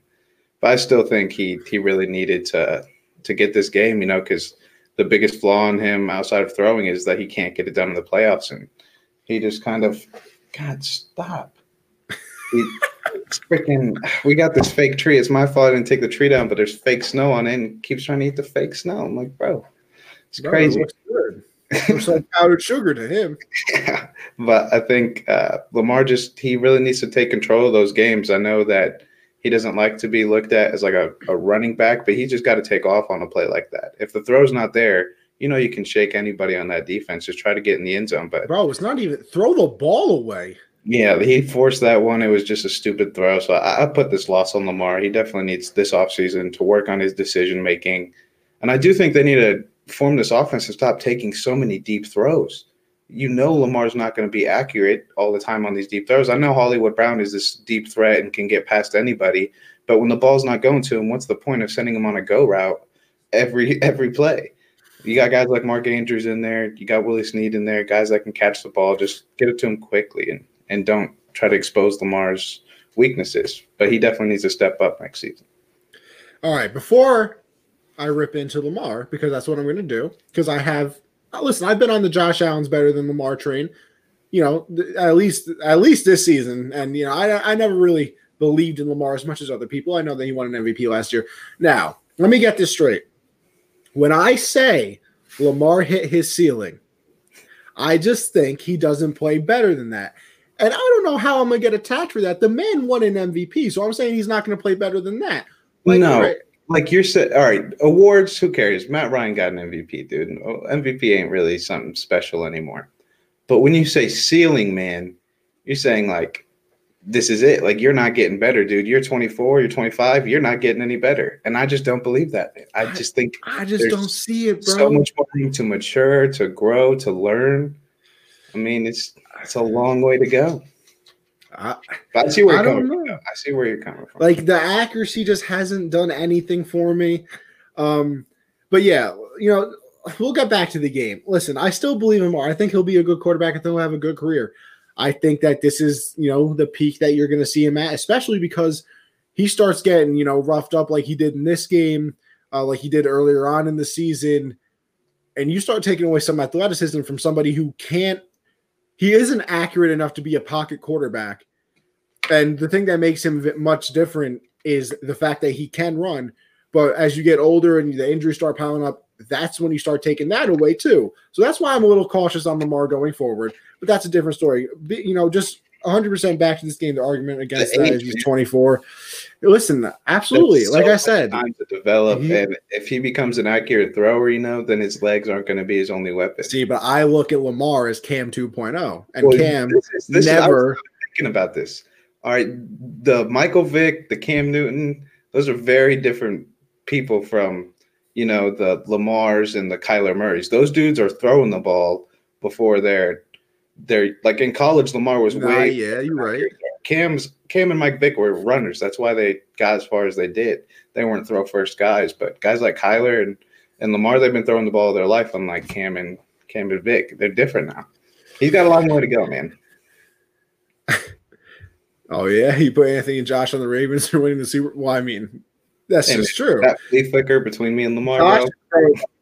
But I still think he he really needed to to get this game, you know, because the biggest flaw in him outside of throwing is that he can't get it done in the playoffs, and he just kind of, God, stop. [LAUGHS] He, freaking, we got this fake tree. It's my fault I didn't take the tree down, but there's fake snow on it, and keeps trying to eat the fake snow. I'm like, bro, it's bro, crazy. [LAUGHS] It looks, looks like powdered sugar to him. yeah, [LAUGHS] but I think uh, Lamar just he really needs to take control of those games. I know that he doesn't like to be looked at as like a, a running back, but he just got to take off on a play like that. If the throw's not there, you know you can shake anybody on that defense. Just try to get in the end zone. But bro, it's not even throw the ball away. Yeah, he forced that one. It was just a stupid throw. So I, I put this loss on Lamar. He definitely needs this offseason to work on his decision making. And I do think they need to form this offense and stop taking so many deep throws you know Lamar's not going to be accurate all the time on these deep throws. I know Hollywood Brown is this deep threat and can get past anybody, but when the ball's not going to him, what's the point of sending him on a go route every [LAUGHS] every play? You got guys like Mark Andrews in there, you got Willie Snead in there, guys that can catch the ball, just get it to him quickly and and don't try to expose Lamar's weaknesses. But he definitely needs to step up next season. All right, before I rip into Lamar because that's what I'm going to do because I have Uh, listen, I've been on the Josh Allen's better than Lamar train. You know, at least at least this season, and you know, I I never really believed in Lamar as much as other people. I know that he won an MVP last year. Now, let me get this straight. When I say Lamar hit his ceiling, I just think he doesn't play better than that. And I don't know how I'm gonna get attached for that. The man won an MVP, so I'm saying he's not gonna play better than that. Like, no, right, like you're saying, all right, awards, who cares? Matt Ryan got an MVP, dude. Oh, MVP ain't really something special anymore. But when you say ceiling, man, you're saying like this is it. Like you're not getting better, dude. You're 24, you're 25, you're not getting any better. And I just don't believe that. I just think I just don't see it, bro. So much more to mature, to grow, to learn. I mean, it's it's a long way to go. I, I see where you're coming from. I see where you're coming from. Like the accuracy just hasn't done anything for me. Um, but yeah, you know, we'll get back to the game. Listen, I still believe in Mar. I think he'll be a good quarterback. I think he'll have a good career. I think that this is, you know, the peak that you're going to see him at, especially because he starts getting, you know, roughed up like he did in this game, uh, like he did earlier on in the season. And you start taking away some athleticism from somebody who can't he isn't accurate enough to be a pocket quarterback. And the thing that makes him much different is the fact that he can run. But as you get older and the injuries start piling up, that's when you start taking that away too. So that's why I'm a little cautious on Lamar going forward. But that's a different story. You know, just 100% back to this game, the argument against the that is he's 24. Listen, absolutely. So like I said, time to develop. He, and if he becomes an accurate thrower, you know, then his legs aren't going to be his only weapon. See, but I look at Lamar as Cam 2.0, and well, Cam this is, this never. Is, thinking about this. All right. The Michael Vick, the Cam Newton, those are very different people from, you know, the Lamars and the Kyler Murrays. Those dudes are throwing the ball before they're they're like in college. Lamar was nah, way yeah, you're right. Cam's Cam and Mike Vick were runners. That's why they got as far as they did. They weren't throw first guys, but guys like Kyler and and Lamar, they've been throwing the ball their life. Unlike Cam and Cam and Vick, they're different now. He's got a long way to go, man. [LAUGHS] oh yeah, he put Anthony and Josh on the Ravens for winning the Super. Well, I mean, that's just true. That flicker between me and Lamar. Josh.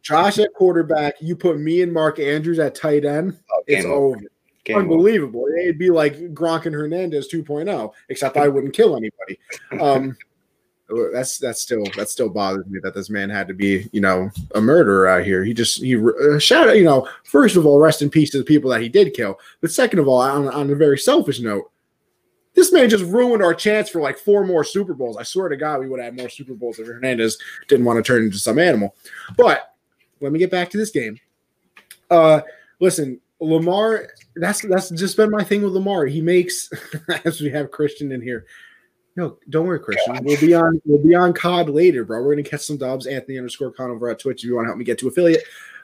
Josh at quarterback. You put me and Mark Andrews at tight end. Oh, it's over. Game Unbelievable. Over. It'd be like Gronk and Hernandez 2.0, except I wouldn't kill anybody. Um, [LAUGHS] that's that's still that still bothers me that this man had to be you know a murderer out here. He just he uh, shout out you know first of all rest in peace to the people that he did kill, but second of all on, on a very selfish note, this man just ruined our chance for like four more Super Bowls. I swear to God, we would have more Super Bowls if Hernandez didn't want to turn into some animal. But let me get back to this game. Uh, listen, Lamar. That's that's just been my thing with Lamar. He makes [LAUGHS] as we have Christian in here. No, don't worry, Christian. We'll be on we'll be on COD later, bro. We're gonna catch some dubs. Anthony underscore con over at Twitch if you want to help me get to affiliate.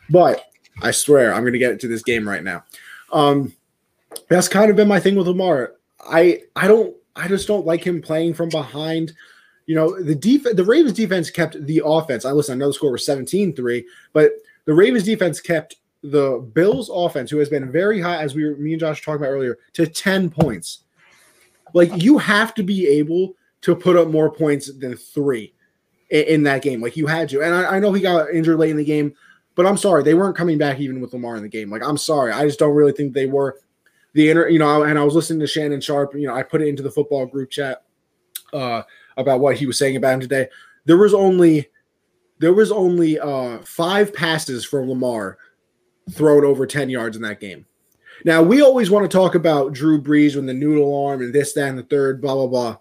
But I swear I'm gonna get into this game right now. Um, that's kind of been my thing with Lamar. I I don't I just don't like him playing from behind. You know, the defense the Ravens defense kept the offense. I listen, I know the score was 17-3, but the Ravens defense kept the Bills offense, who has been very high, as we were me and Josh talking about earlier, to 10 points. Like you have to be able to put up more points than three in, in that game. Like you had to. And I, I, know he got injured late in the game, but I'm sorry they weren't coming back even with Lamar in the game. Like I'm sorry, I just don't really think they were. The inner, you know, and I was listening to Shannon Sharpe, You know, I put it into the football group chat uh, about what he was saying about him today. There was only there was only uh, five passes from Lamar thrown over 10 yards in that game. Now, we always want to talk about Drew Brees and the noodle arm and this, that, and the third, blah, blah, blah.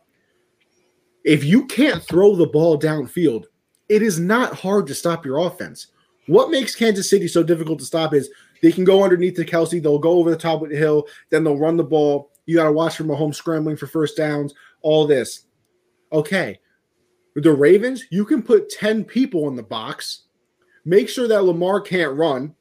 If you can't throw the ball downfield, it is not hard to stop your offense. What makes Kansas City so difficult to stop is they can go underneath the Kelce, they'll go over the top of the hill, then they'll run the ball. You got to watch for Mahomes scrambling for first downs, all this. Okay. The Ravens, you can put 10 people in the box, make sure that Lamar can't run,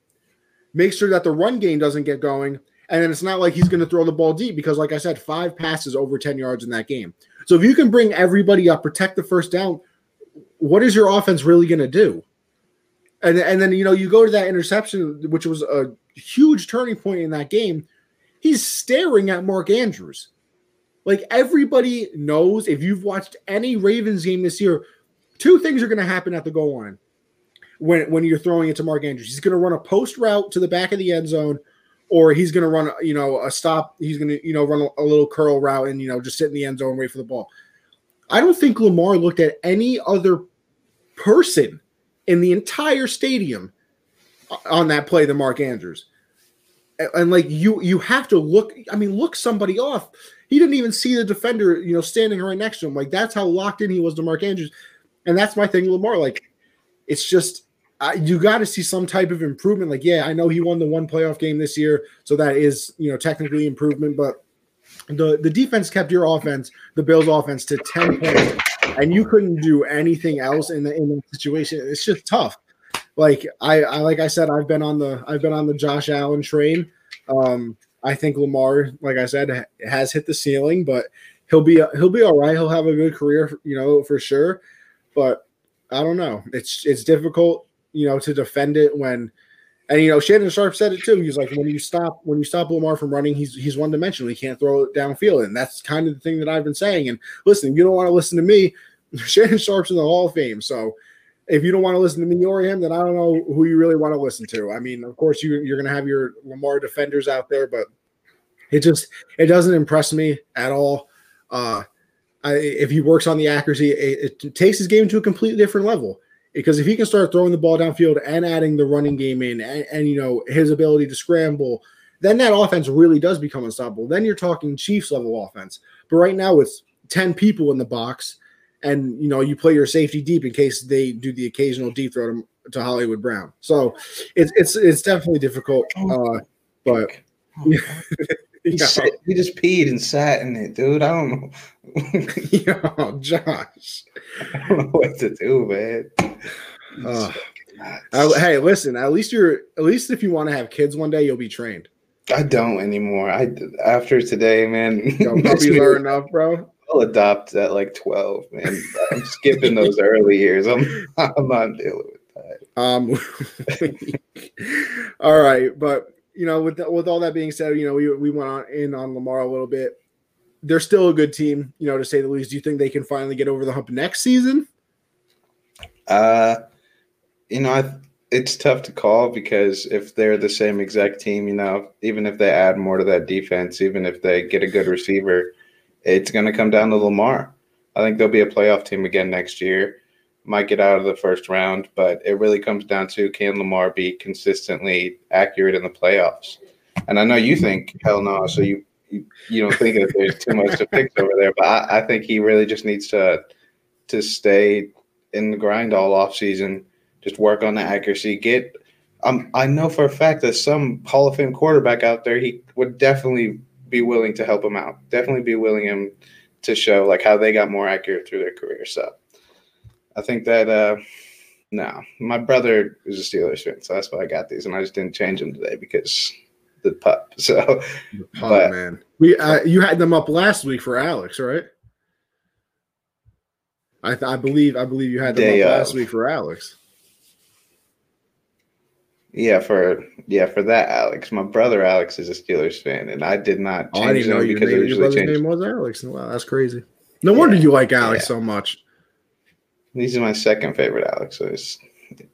make sure that the run game doesn't get going. And then it's not like he's going to throw the ball deep because, like I said, five passes over 10 yards in that game. So if you can bring everybody up, protect the first down, what is your offense really going to do? And, and then, you know, you go to that interception, which was a huge turning point in that game. He's staring at Mark Andrews. Like everybody knows if you've watched any Ravens game this year, two things are going to happen at the goal line when when you're throwing it to Mark Andrews. He's going to run a post route to the back of the end zone, or he's going to run you know a stop. He's going to you know run a, a, little curl route and you know just sit in the end zone and wait for the ball. I don't think Lamar looked at any other person in the entire stadium uh, on that play than Mark Andrews. And, and like you you have to look. I mean, look somebody off. He didn't even see the defender, you know, standing right next to him. Like that's how locked in he was to Mark Andrews. And that's my thing, Lamar. Like, it's just uh, you got to see some type of improvement. Like, yeah, I know he won the one playoff game this year, so that is you know technically improvement. But the the defense kept your offense, the Bills' offense, to ten points, and you couldn't do anything else in the in the situation. It's just tough. Like I, I like I said, I've been on the I've been on the Josh Allen train. Um, I think Lamar, like I said, has hit the ceiling, but he'll be he'll be all right. He'll have a good career, you know, for sure. But I don't know. It's it's difficult, you know, to defend it when and you know, Shannon Sharpe said it too. He's like, when you stop when you stop Lamar from running, he's he's one dimensional. He can't throw it downfield, and that's kind of the thing that I've been saying. And listen, you don't want to listen to me. [LAUGHS] Shannon Sharpe's in the Hall of Fame, so if you don't want to listen to me or him, then I don't know who you really want to listen to. I mean, of course, you you're gonna have your Lamar defenders out there, but it just it doesn't impress me at all. Uh, I, if he works on the accuracy, it, it, takes his game to a completely different level. Because if he can start throwing the ball downfield and adding the running game in, and, and you know his ability to scramble, then that offense really does become unstoppable. Then you're talking Chiefs level offense. But right now it's ten people in the box, and you know you play your safety deep in case they do the occasional deep throw to, to Hollywood Brown. So it's it's it's definitely difficult. Oh, uh, but oh, [LAUGHS] he, sat, he just peed and sat in it, dude. I don't know. [LAUGHS] Yo, Josh. [LAUGHS] I don't know what to do, man. [SIGHS] Uh, hey, listen. At least you're. At least if you want to have kids one day, you'll be trained. I don't anymore. I after today, man. Yo, puppies are enough, bro. I'll adopt at like twelve, man. I'm skipping those early years. I'm [LAUGHS] I'm not dealing with that. Um. [LAUGHS] all right, but you know, with the, with all that being said, you know, we we went on in on Lamar a little bit. They're still a good team, you know, to say the least. Do you think they can finally get over the hump next season? Uh, you know, I, it's tough to call because if they're the same exact team, you know, even if they add more to that defense, even if they get a good receiver, it's going to come down to Lamar. I think they'll be a playoff team again next year. Might get out of the first round, but it really comes down to can Lamar be consistently accurate in the playoffs? And I know you think hell no, so you you, you don't think that there's too much to fix over there, but I, I think he really just needs to to stay in the grind all off season, just work on the accuracy, get um, I know for a fact that some Hall of Fame quarterback out there, he would definitely be willing to help him out. Definitely be willing him to show like how they got more accurate through their career. So I think that uh no, my brother is a Steelers fan, so that's why I got these, and I just didn't change them today because the pup. [LAUGHS] So, but, man, we uh, you had them up last week for Alex, right? I th- I believe I believe you had them up last week for Alex. Yeah, for yeah, for that, Alex. My brother Alex is a Steelers fan, and I did not Oh, I change didn't know because name, your brother's change. name was Alex. Wow, that's crazy. No wonder you like Alex yeah. so much. He's my second favorite Alex, so it's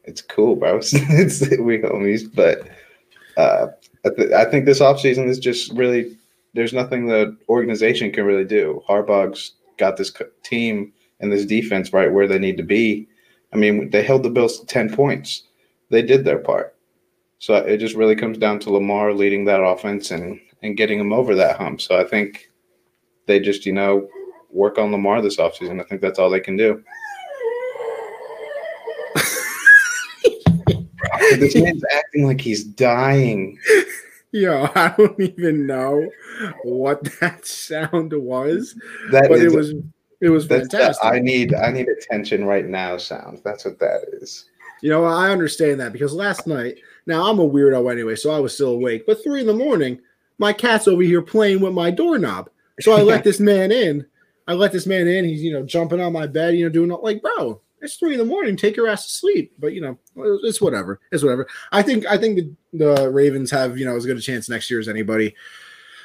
it's cool, bro. [LAUGHS] It's, it's we homies, but uh, I, th- I think this offseason is just really there's nothing the organization can really do. Harbaugh's got this co- team and this defense right where they need to be. I mean, they held the Bills to ten points. They did their part. So it just really comes down to Lamar leading that offense and and getting them over that hump. So I think they just you know work on Lamar this offseason. I think that's all they can do. [LAUGHS] this man's acting like he's dying. Yo, I don't even know what that [LAUGHS] sound was, That but it was it was that's the fantastic. I need I need attention right now sound. That's what that is. You know, I understand that because last night, now I'm a weirdo anyway, so I was still awake. But three in the morning, my cat's over here playing with my doorknob. So I let [LAUGHS] this man in. I let this man in. He's, you know, jumping on my bed, you know, doing all like, bro, it's three in the morning. Take your ass to sleep. But you know, it's whatever. It's whatever. I think I think the, the Ravens have, you know, as good a chance next year as anybody.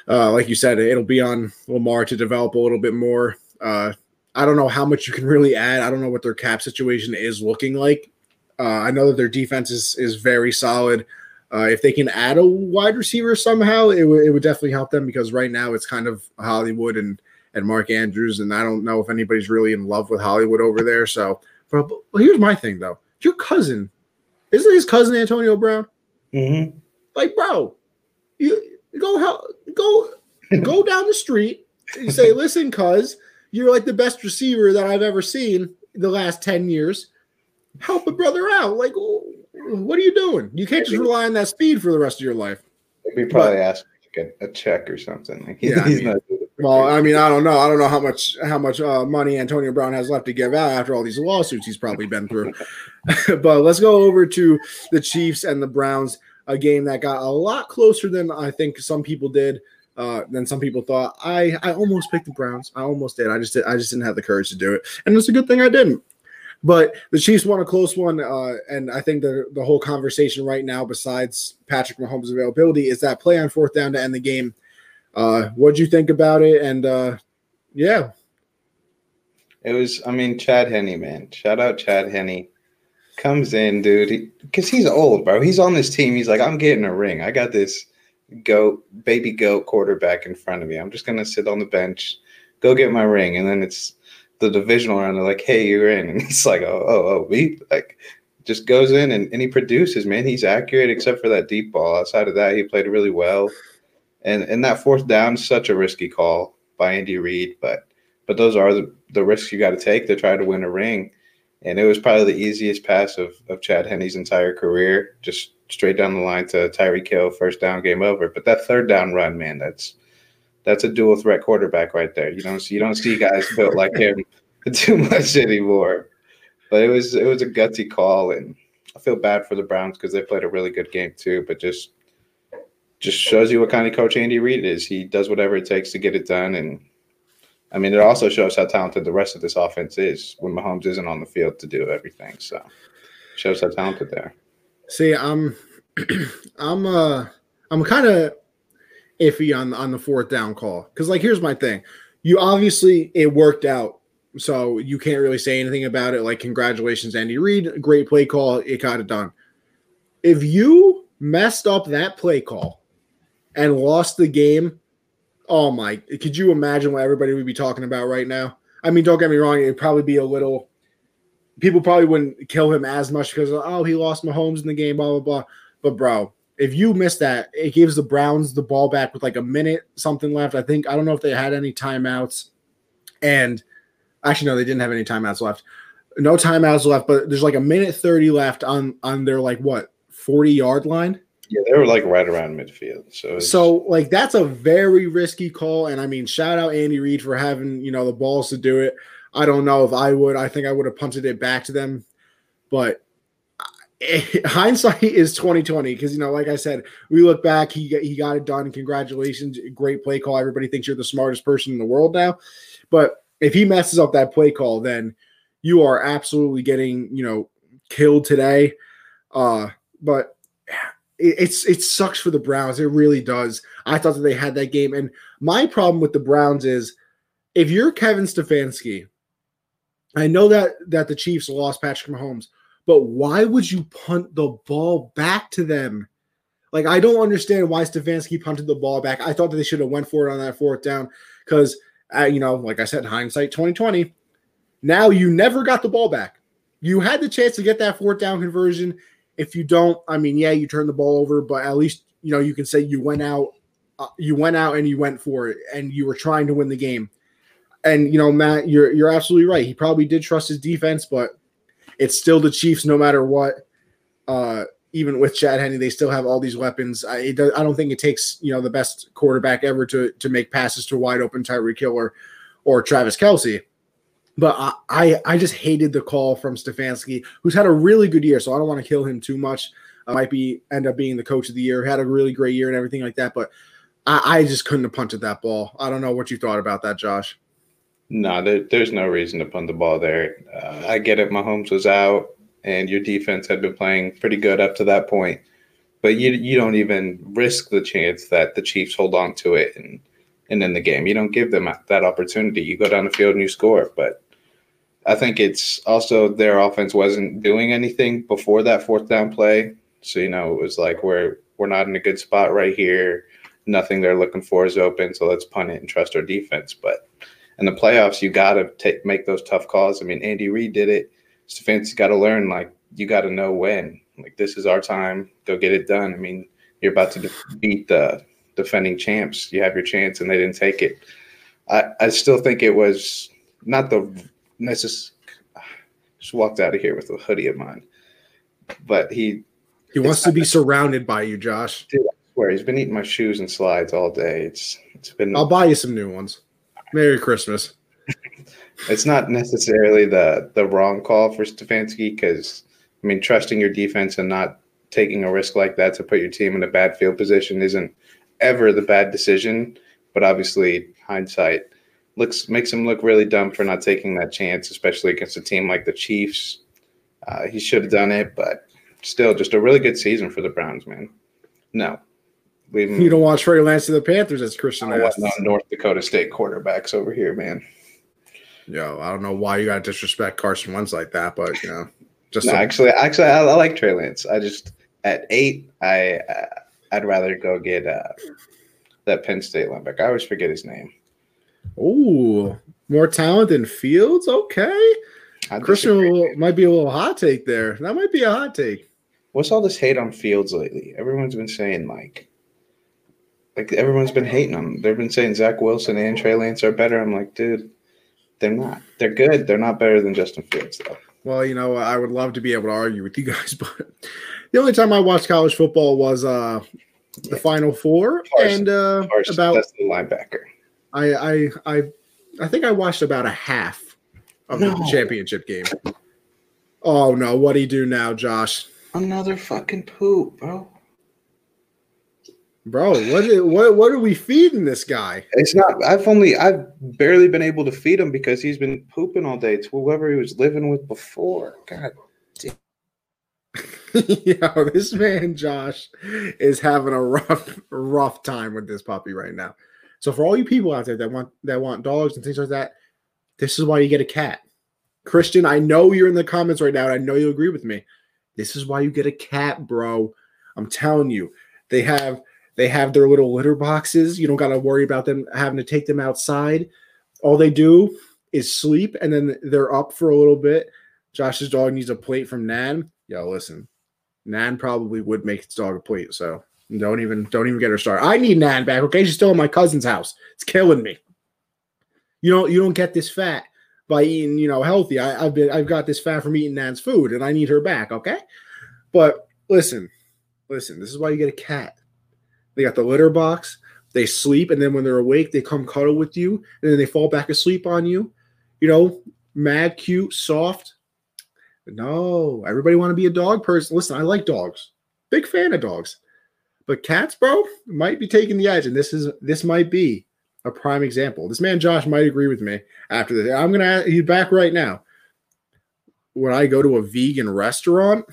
Uh, like you said, it'll be on Lamar to develop a little bit more. Uh, I don't know how much you can really add. I don't know what their cap situation is looking like. Uh, I know that their defense is is very solid. Uh, if they can add a wide receiver somehow, it would it would definitely help them because right now it's kind of Hollywood and and Mark Andrews, and I don't know if anybody's really in love with Hollywood over there. So, but, but here's my thing though: your cousin isn't his cousin Antonio Brown? Mm-hmm. Like, bro, you go help, go go down the street and say, [LAUGHS] listen, cuz you're like the best receiver that I've ever seen in the last 10 years. Help a brother out. Like, what are you doing? You can't just rely on that speed for the rest of your life. Maybe probably ask like a, a check or something. Like Yeah, I mean- not. Well, I mean, I don't know. I don't know how much how much uh, money Antonio Brown has left to give out after all these lawsuits he's probably been through. [LAUGHS] but let's go over to the Chiefs and the Browns, a game that got a lot closer than I think some people did. Uh, than some people thought. I I almost picked the Browns. I almost did. I just did, I just didn't have the courage to do it, and it's a good thing I didn't. But the Chiefs won a close one, uh, and I think the the whole conversation right now, besides Patrick Mahomes' availability, is that play on fourth down to end the game. Uh, what'd you think about it? And uh, yeah, It was. I mean, Chad Henne, man. Shout out Chad Henne. Comes in, dude, because he's old, bro. He's on this team. He's like, I'm getting a ring. I got this goat, baby goat quarterback in front of me. I'm just gonna sit on the bench, go get my ring, and then it's the divisional round. They're like, Hey, you're in, [LAUGHS] and he's like, Oh, oh, oh, me, like, just goes in and, and he produces, man. He's accurate except for that deep ball. Outside of that, he played really well. And and that fourth down, such a risky call by Andy Reid, but but those are the, the risks you got to take to try to win a ring. And it was probably the easiest pass of, of Chad Henne's entire career, just straight down the line to Tyreek Hill, first down, game over. But that third down run, man, that's that's a dual threat quarterback right there. You don't see you don't see guys built like him [LAUGHS] too much anymore. But it was it was a gutsy call, and I feel bad for the Browns because they played a really good game too. But just just shows you what kind of coach Andy Reid is. He does whatever it takes to get it done, and I mean, it also shows how talented the rest of this offense is when Mahomes isn't on the field to do everything. So, shows how talented they are. See, I'm [CLEARS THROAT] I'm uh I'm kind of iffy on on the fourth down call because like here's my thing, you obviously it worked out. So you can't really say anything about it. Like, congratulations, Andy Reid. Great play call. It got it done. If you messed up that play call and lost the game, oh my, could you imagine what everybody would be talking about right now? I mean, don't get me wrong, it'd probably be a little people probably wouldn't kill him as much because oh he lost Mahomes in the game, blah blah blah. But bro, if you miss that, it gives the Browns the ball back with like a minute something left. I think I don't know if they had any timeouts, and actually no, they didn't have any timeouts left. No timeouts left, but there's like a minute thirty left on on their like what forty yard line. Yeah, they were like right around midfield. So, So like that's a very risky call, and I mean, shout out Andy Reid for having you know the balls to do it. I don't know if I would. I think I would have punted it back to them, but [LAUGHS] hindsight is twenty twenty because you know, like I said, we look back. He he got it done. Congratulations, great play call. Everybody thinks you're the smartest person in the world now, but if he messes up that play call, then you are absolutely getting you know killed today. Uh, but it, it's it sucks for the Browns. It really does. I thought that they had that game, and my problem with the Browns is if you're Kevin Stefanski, I know that that the Chiefs lost Patrick Mahomes, but why would you punt the ball back to them? Like I don't understand why Stefanski punted the ball back. I thought that they should have went for it on that fourth down because uh, you know, like I said, in hindsight 2020. Now you never got the ball back. You had the chance to get that fourth down conversion. If you don't, I mean, yeah, you turn the ball over, but at least you know you can say you went out, uh, you went out and you went for it, and you were trying to win the game. And you know, Matt, you're you're absolutely right. He probably did trust his defense, but it's still the Chiefs, no matter what. Uh, even with Chad Henne, they still have all these weapons. I, I don't think it takes you know the best quarterback ever to to make passes to wide open Tyreek Hill or or Travis Kelce. But I, I, I just hated the call from Stefanski, who's had a really good year. So I don't want to kill him too much. I might be end up being the coach of the year. Had a really great year and everything like that. But I, I just couldn't have punted that ball. I don't know what you thought about that, Josh. No, there, there's no reason to punt the ball there. Uh, I get it. Mahomes was out and your defense had been playing pretty good up to that point. But you you don't even risk the chance that the Chiefs hold on to it and and in the game. You don't give them that opportunity. You go down the field and you score. But I think it's also their offense wasn't doing anything before that fourth down play. So you know it was like we're we're not in a good spot right here. Nothing they're looking for is open. So let's punt it and trust our defense. But in the playoffs, you got to take make those tough calls. I mean, Andy Reid did it Stefanski's got to learn. Like you got to know when. Like this is our time. Go get it done. I mean, you're about to beat the defending champs. You have your chance, and they didn't take it. I, I still think it was not the necessary. Just walked out of here with a hoodie of mine, but he he wants to be surrounded by you, Josh. Dude, I swear he's been eating my shoes and slides all day. It's it's been. I'll buy you some new ones. Merry Christmas it's not necessarily the the wrong call for Stefanski because I mean trusting your defense and not taking a risk like that to put your team in a bad field position isn't ever the bad decision. But obviously, hindsight looks makes him look really dumb for not taking that chance, especially against a team like the Chiefs. Uh, he should have done it, but still, just a really good season for the Browns, man. No, you don't watch Trey Lance to the Panthers as Christian. I North Dakota State quarterbacks over here, man. Yo, I don't know why you got to disrespect Carson Wentz like that, but you know, just no, actually, actually, I, I, like Trey Lance. I just at eight, I uh, I'd rather go get uh, that Penn State linebacker. I always forget his name. Oh, more talent than Fields. Okay, Christian will, might be a little hot take there. That might be a hot take. What's all this hate on Fields lately? Everyone's been saying like, like everyone's been hating them. They've been saying Zach Wilson and Trey Lance are better. I'm like, dude, they're not. They're good. They're not better than Justin Fields, though. Well, you know, I would love to be able to argue with you [LAUGHS] guys, but the only time I watched college football was uh the Final Four, Carson. and uh, Carson. about that's the linebacker. I I I I think I watched about a half of no. the championship game. Oh no! What do you do now, Josh? Another fucking poop, bro. Bro, what what what are we feeding this guy? It's not. I've only I've barely been able to feed him because he's been pooping all day to whoever he was living with before. God. Damn. [LAUGHS] Yo, this man Josh is having a rough rough time with this puppy right now. So for all you people out there that want that want dogs and things like that, this is why you get a cat. Christian, I know you're in the comments right now, and I know you agree with me. This is why you get a cat, bro. I'm telling you. They have they have their little litter boxes. You don't got to worry about them having to take them outside. All they do is sleep and then they're up for a little bit. Josh's dog needs a plate from Nan. Yo, listen, Nan probably would make his dog a plate. So don't even don't even get her started. I need Nan back. Okay, she's still in my cousin's house. It's killing me. You don't you don't get this fat by eating you know healthy. I, I've been I've got this fat from eating Nan's food, and I need her back. Okay, but listen, listen. This is why you get a cat. They got the litter box. They sleep, and then when they're awake, they come cuddle with you, and then they fall back asleep on you. You know, mad, cute, soft. No, everybody want to be a dog person. Listen, I like dogs. Big fan of dogs. But cats, bro, might be taking the edge, and this is this might be a prime example. This man Josh might agree with me after this. I'm gonna he's back right now. When I go to a vegan restaurant,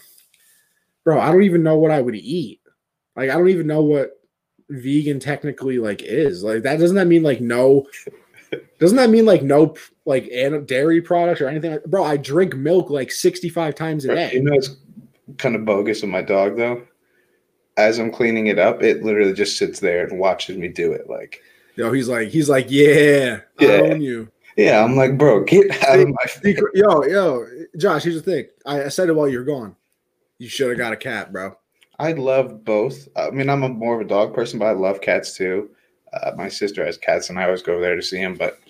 bro, I don't even know what I would eat. Like, I don't even know what vegan technically like is. Like, that doesn't that mean like no? Doesn't that mean like no like dairy products or anything? Like, bro, I drink milk like sixty five times a day. You know, it's kind of bogus with my dog though. As I'm cleaning it up, it literally just sits there and watches me do it. Like, Yo, he's like, he's like, yeah, Yeah. I own you. yeah, I'm like, bro, get out of my face. Yo, yo, Josh, here's the thing. I, I said it while you're gone. You should have got a cat, bro. I love both. I mean, I'm a more of a dog person, but I love cats too. Uh, my sister has cats, and I always go over there to see them. But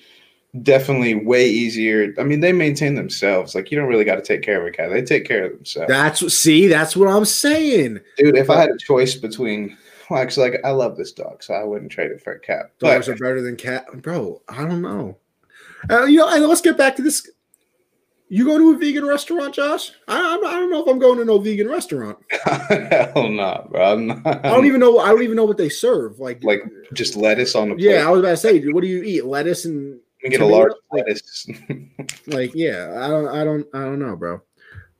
definitely way easier. I mean, they maintain themselves. Like you don't really got to take care of a cat; they take care of themselves. That's what. See, that's what I'm saying. Dude, if I had a choice between, well, actually, like I love this dog, so I wouldn't trade it for a cat. But Dogs are better than cat, bro. I don't know. Uh, you know, and let's get back to this. You go to a vegan restaurant, Josh? I, I don't know if I'm going to no vegan restaurant. [LAUGHS] hell no, bro. I'm not, I don't even know. I don't even know what they serve. Like, like just lettuce on the plate. yeah, I was about to say, what do you eat? Lettuce and we get a large like- lettuce. [LAUGHS] like, yeah. I don't. I don't. I don't know, bro.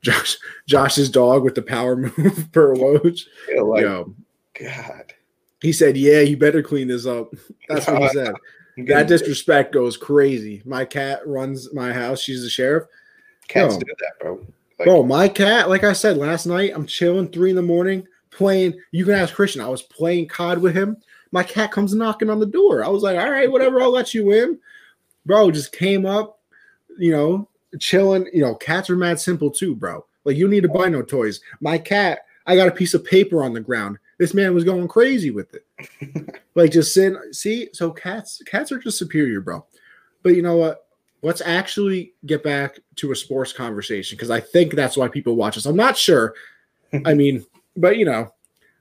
Josh, Josh's dog with the power [LAUGHS] move per Woj. Feel like, Yo, God, he said, "Yeah, you better clean this up." That's what he said. That disrespect goes crazy. My cat runs my house. She's the sheriff. Cats yo. do that, bro. Like, Bro, my cat, like I said last night, I'm chilling three in the morning playing. You can ask Christian. I was playing COD with him. My cat comes knocking on the door. I was like, all right, whatever, I'll let you in. Bro, just came up, you know, chilling. You know, cats are mad simple too, bro. Like, you need to buy no toys. My cat, I got a piece of paper on the ground. This man was going crazy with it. [LAUGHS] like, just sitting. See, so cats, cats are just superior, bro. But you know what? Let's actually get back to a sports conversation because I think that's why people watch us. I'm not sure. [LAUGHS] I mean, but you know,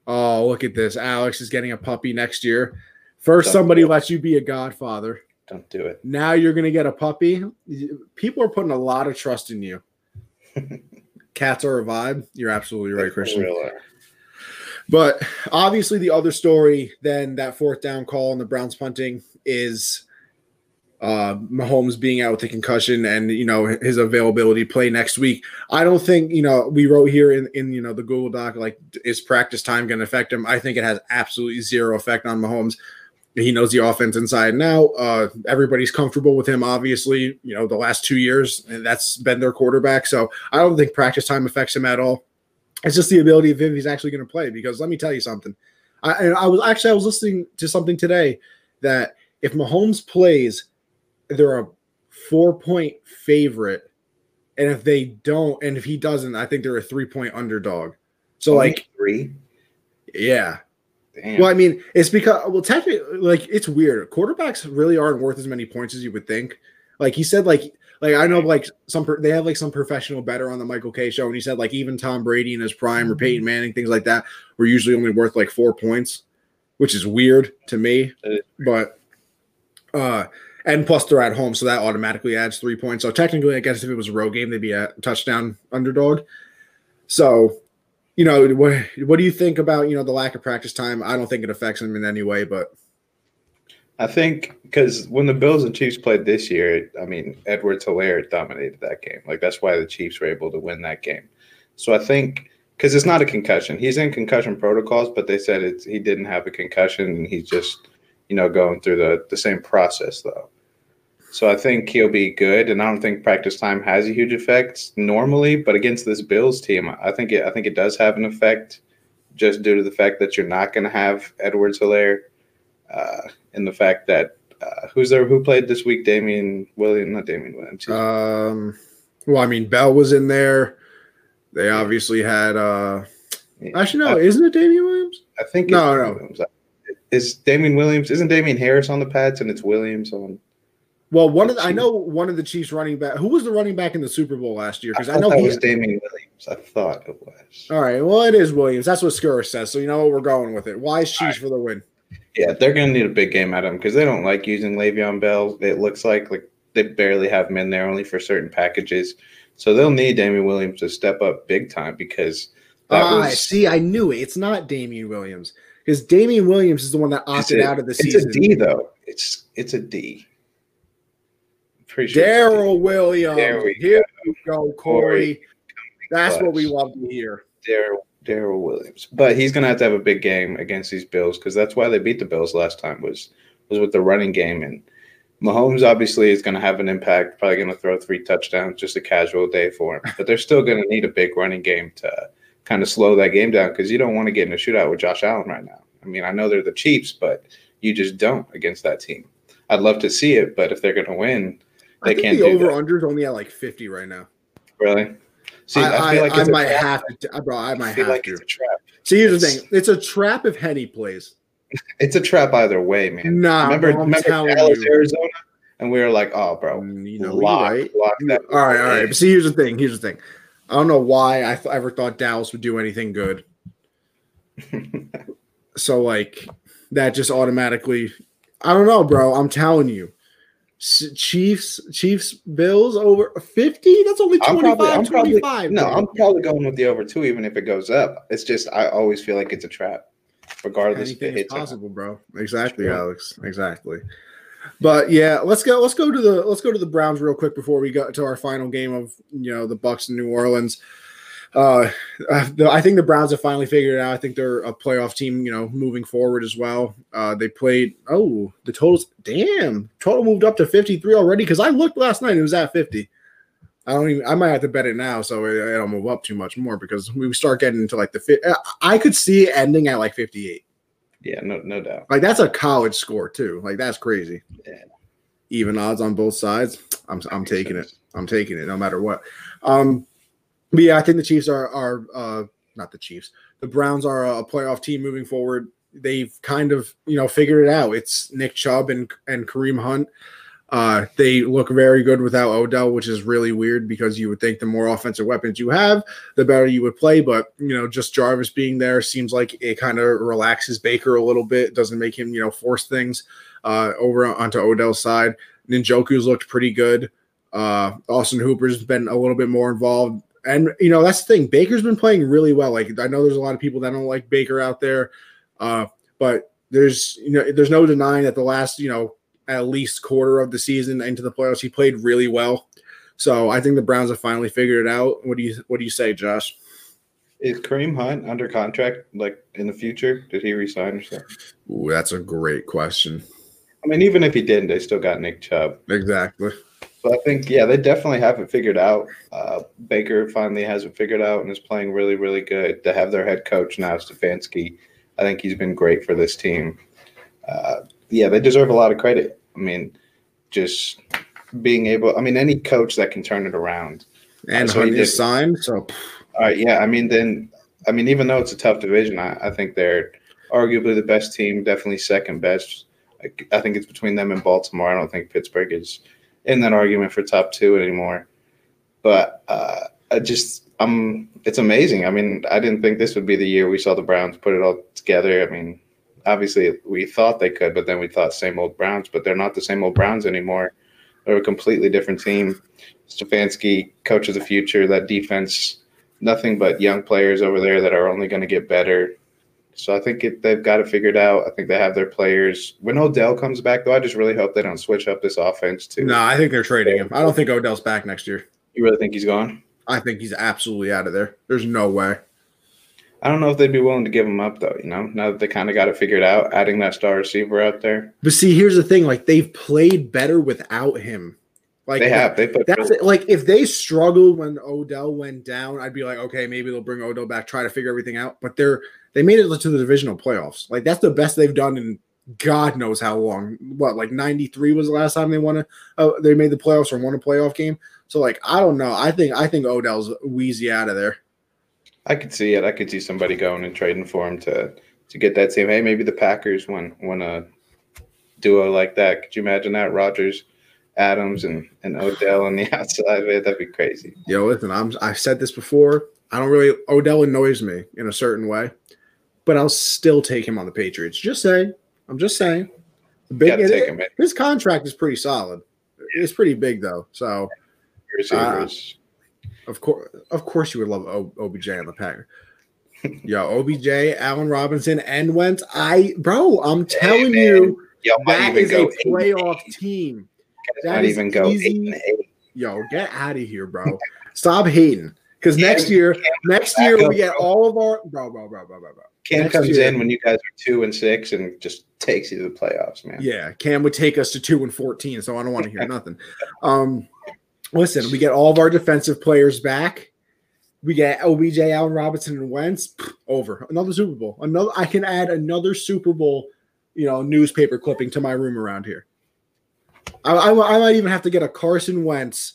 oh, look at this. Alex is getting a puppy next year. First, Don't somebody lets you be a godfather. don't do it. Now you're going to get a puppy. People are putting a lot of trust in you. [LAUGHS] Cats are a vibe. You're absolutely right, for Christian. real, uh, But obviously, the other story than that fourth down call and the Browns punting is uh, Mahomes being out with a concussion and you know his availability play next week. I don't think you know we wrote here in in you know the Google Doc like is practice time going to affect him? I think it has absolutely zero effect on Mahomes. He knows the offense inside and out. Uh, everybody's comfortable with him, obviously. You know the last two years, and that's been their quarterback. So I don't think practice time affects him at all. It's just the ability of if he's actually going to play. Because let me tell you something. I, I was actually I was listening to something today that if Mahomes plays, they're a four point favorite, and if they don't, and if he doesn't, I think they're a three point underdog. So only like, three. yeah. Damn. Well, I mean, it's because well, technically, like it's weird. Quarterbacks really aren't worth as many points as you would think. Like he said, like like I know like some they have like some professional better on the Michael Kay show, and he said like even Tom Brady in his prime or Peyton Manning things like that were usually only worth like four points, which is weird to me. But uh, and plus they're at home, so that automatically adds three points. So technically, I guess if it was a road game, they'd be a touchdown underdog. So you know what what do you think about you know the lack of practice time i don't think it affects him in any way but I think because when the Bills and Chiefs played this year, I mean, Edwards-Helaire dominated that game. Like, that's why the Chiefs were able to win that game. So I think because it's not a concussion, he's in concussion protocols, but they said it's, he didn't have a concussion and he's just, you know, going through the, the same process, though. So I think he'll be good, and I don't think practice time has a huge effect normally. But against this Bills team, I think it I think it does have an effect, just due to the fact that you're not going to have Edwards-Helaire uh, and the fact that uh, who's there who played this week? Damien Williams, not Damien Williams. um well i mean bell was in there they obviously had uh actually no I, isn't it Damien Williams I think No, it's no. Williams. Is Damien Williams? Isn't Damien Harris on the pads and it's Williams on? Well one of the, i know one of the chiefs running back who was the running back in the super bowl last year because i, thought know he was Damien Williams. I thought it was. all right well it is williams that's what Skura says so you know what we're going with it why is chiefs for the win Yeah, they're going to need a big game out of him because they don't like using Le'Veon Bell. It looks like like they barely have him in there only for certain packages. So they'll need Damien Williams to step up big time because that ah, was see i knew it it's not Damien Williams because Damien Williams is the one that opted a, out of the it's season It's a D though. It's it's a D. Pretty sure it's a D. Darrel Williams. There we Here we go, Corey. That's what we love to hear. Darrel Darrel Williams. But he's gonna have to have a big game against these Bills because that's why they beat the Bills last time was was with the running game and Mahomes obviously is going to have an impact. Probably going to throw three touchdowns, just a casual day for him. But they're still going to need a big running game to kind of slow that game down because you don't want to get in a shootout with Josh Allen right now. I mean, I know they're the Chiefs, but you just don't against that team. I'd love to see it, but if they're going to win, they can't. The over under is only at like fifty right now. Really? See, I, I, like I might have to, bro. I might I have like to. It's a trap. See, here's it's, the thing: it's a trap if Henne plays. [LAUGHS] It's a trap either way, man. Nah, remember, bro, remember Dallas, Arizona, and we were like, "Oh, bro, Mm, you know, lock, right? lock that." All right, all right. But see, here's the thing. Here's the thing. I don't know why I th- ever thought Dallas would do anything good. [LAUGHS] so like that just automatically. I don't know, bro. I'm telling you. Chiefs, Chiefs, Bills over 50? That's only 25, I'm probably, I'm probably 25. no. I'm probably going with the over two, even if it goes up. It's just I always feel like it's a trap, regardless if Anything it is hits. possible, bro. Exactly, Sure. Alex. Exactly. But yeah, let's go. Let's go to the let's go to the Browns real quick before we go to our final game of you know the Bucks in New Orleans. Uh, uh, the, I think the Browns have finally figured it out. I think they're a playoff team, you know, moving forward as well. Uh, they played. Oh, the totals. Damn, total moved up to fifty three already. Because I looked last night, it was at fifty. I don't even. I might have to bet it now, so it, it'll move up too much more because we start getting into like the. fi- I could see ending at like fifty eight. Yeah, no, no doubt. Like that's a college score too. Like that's crazy. Yeah. Even odds on both sides. I'm I'm taking it. I'm taking it no matter what. Um, but yeah, I think the Chiefs are are uh not the Chiefs. The Browns are a playoff team moving forward. They've kind of you know figured it out. It's Nick Chubb and and Kareem Hunt. Uh, they look very good without Odell, which is really weird because you would think the more offensive weapons you have, the better you would play. But you know, just Jarvis being there seems like it kind of relaxes Baker a little bit. Doesn't make him you know force things uh, over onto Odell's side. Njoku's looked pretty good. Uh, Austin Hooper's been a little bit more involved, and you know that's the thing. Baker's been playing really well. Like I know there's a lot of people that don't like Baker out there, uh, but there's you know there's no denying that the last you know at least quarter of the season into the playoffs he played really well. So I think the Browns have finally figured it out. What do you what do you say, Josh? Is Kareem Hunt under contract like in the future? Did he resign or something? Ooh, that's a great question. I mean, even if he didn't, they still got Nick Chubb. Exactly. So I think, yeah, they definitely have it figured out. Uh, Baker finally has it figured out and is playing really, really good. To have their head coach now, Stefanski, I think he's been great for this team. Uh, yeah, they deserve a lot of credit. I mean, just being able. I mean, any coach that can turn it around. And so he Hunt did- is signed. So All right, yeah. I mean, then, I mean, even though it's a tough division, I, I think they're arguably the best team, definitely second best. I, I think it's between them and Baltimore. I don't think Pittsburgh is in that argument for top two anymore. But uh, I just, I'm. It's amazing. I mean, I didn't think this would be the year we saw the Browns put it all together. I mean, obviously we thought they could, but then we thought same old Browns. But they're not the same old Browns anymore. They're a completely different team. Stefanski, coach of the future. That defense nothing but young players over there that are only going to get better. So I think it, they've got it figured out. I think they have their players. When Odell comes back, though, I just really hope they don't switch up this offense too. no, I think they're trading him. I don't think Odell's back next year. You really think he's gone? I think he's absolutely out of there. There's no way. I don't know if they'd be willing to give him up though. You know, now that they kind of got it figured out, adding that star receiver out there, But see, here's the thing: like they've played better without him. Like they have. They put. That's it. Like if they struggled when Odell went down, I'd be like, okay, maybe they'll bring Odell back, try to figure everything out. But they're they made it to the divisional playoffs. Like that's the best they've done in God knows how long. What like '93 was the last time they won a uh, they made the playoffs or won a playoff game. So like I don't know. I think I think Odell's wheezy out of there. I could see it. I could see somebody going and trading for him to to get that team. Hey, maybe the Packers won won a duo like that. Could you imagine that? Rodgers, Adams, and and Odell on the [LAUGHS] outside. Man, that'd be crazy. Yo, listen, I'm I've said this before. I don't really Odell annoys me in a certain way, but I'll still take him on the Patriots. Just saying. I'm just saying. Big take him his contract is pretty solid. It's pretty big though. So Receivers. Uh, of course of course you would love o- OBJ on the Packer. [LAUGHS] Yo, OBJ, Allen Robinson, and Wentz. I bro, I'm telling man. you, might that is a go eight and playoff team. Guys that might is even go easy. eight eight. Yo, get out of here, bro. Stop hating. Because next year, next year we get all of our bro, bro, bro, bro, bro, bro. Cam Next comes year- in when you guys are two and six and just takes you to the playoffs, man. Yeah, Cam would take us to two and fourteen, so I don't want to hear [LAUGHS] nothing. Um, listen, we get all of our defensive players back. We get OBJ, Allen Robinson, and Wentz. Over another Super Bowl. Another. I can add another Super Bowl, you know, newspaper clipping to my room around here. I, I, I might even have to get a Carson Wentz.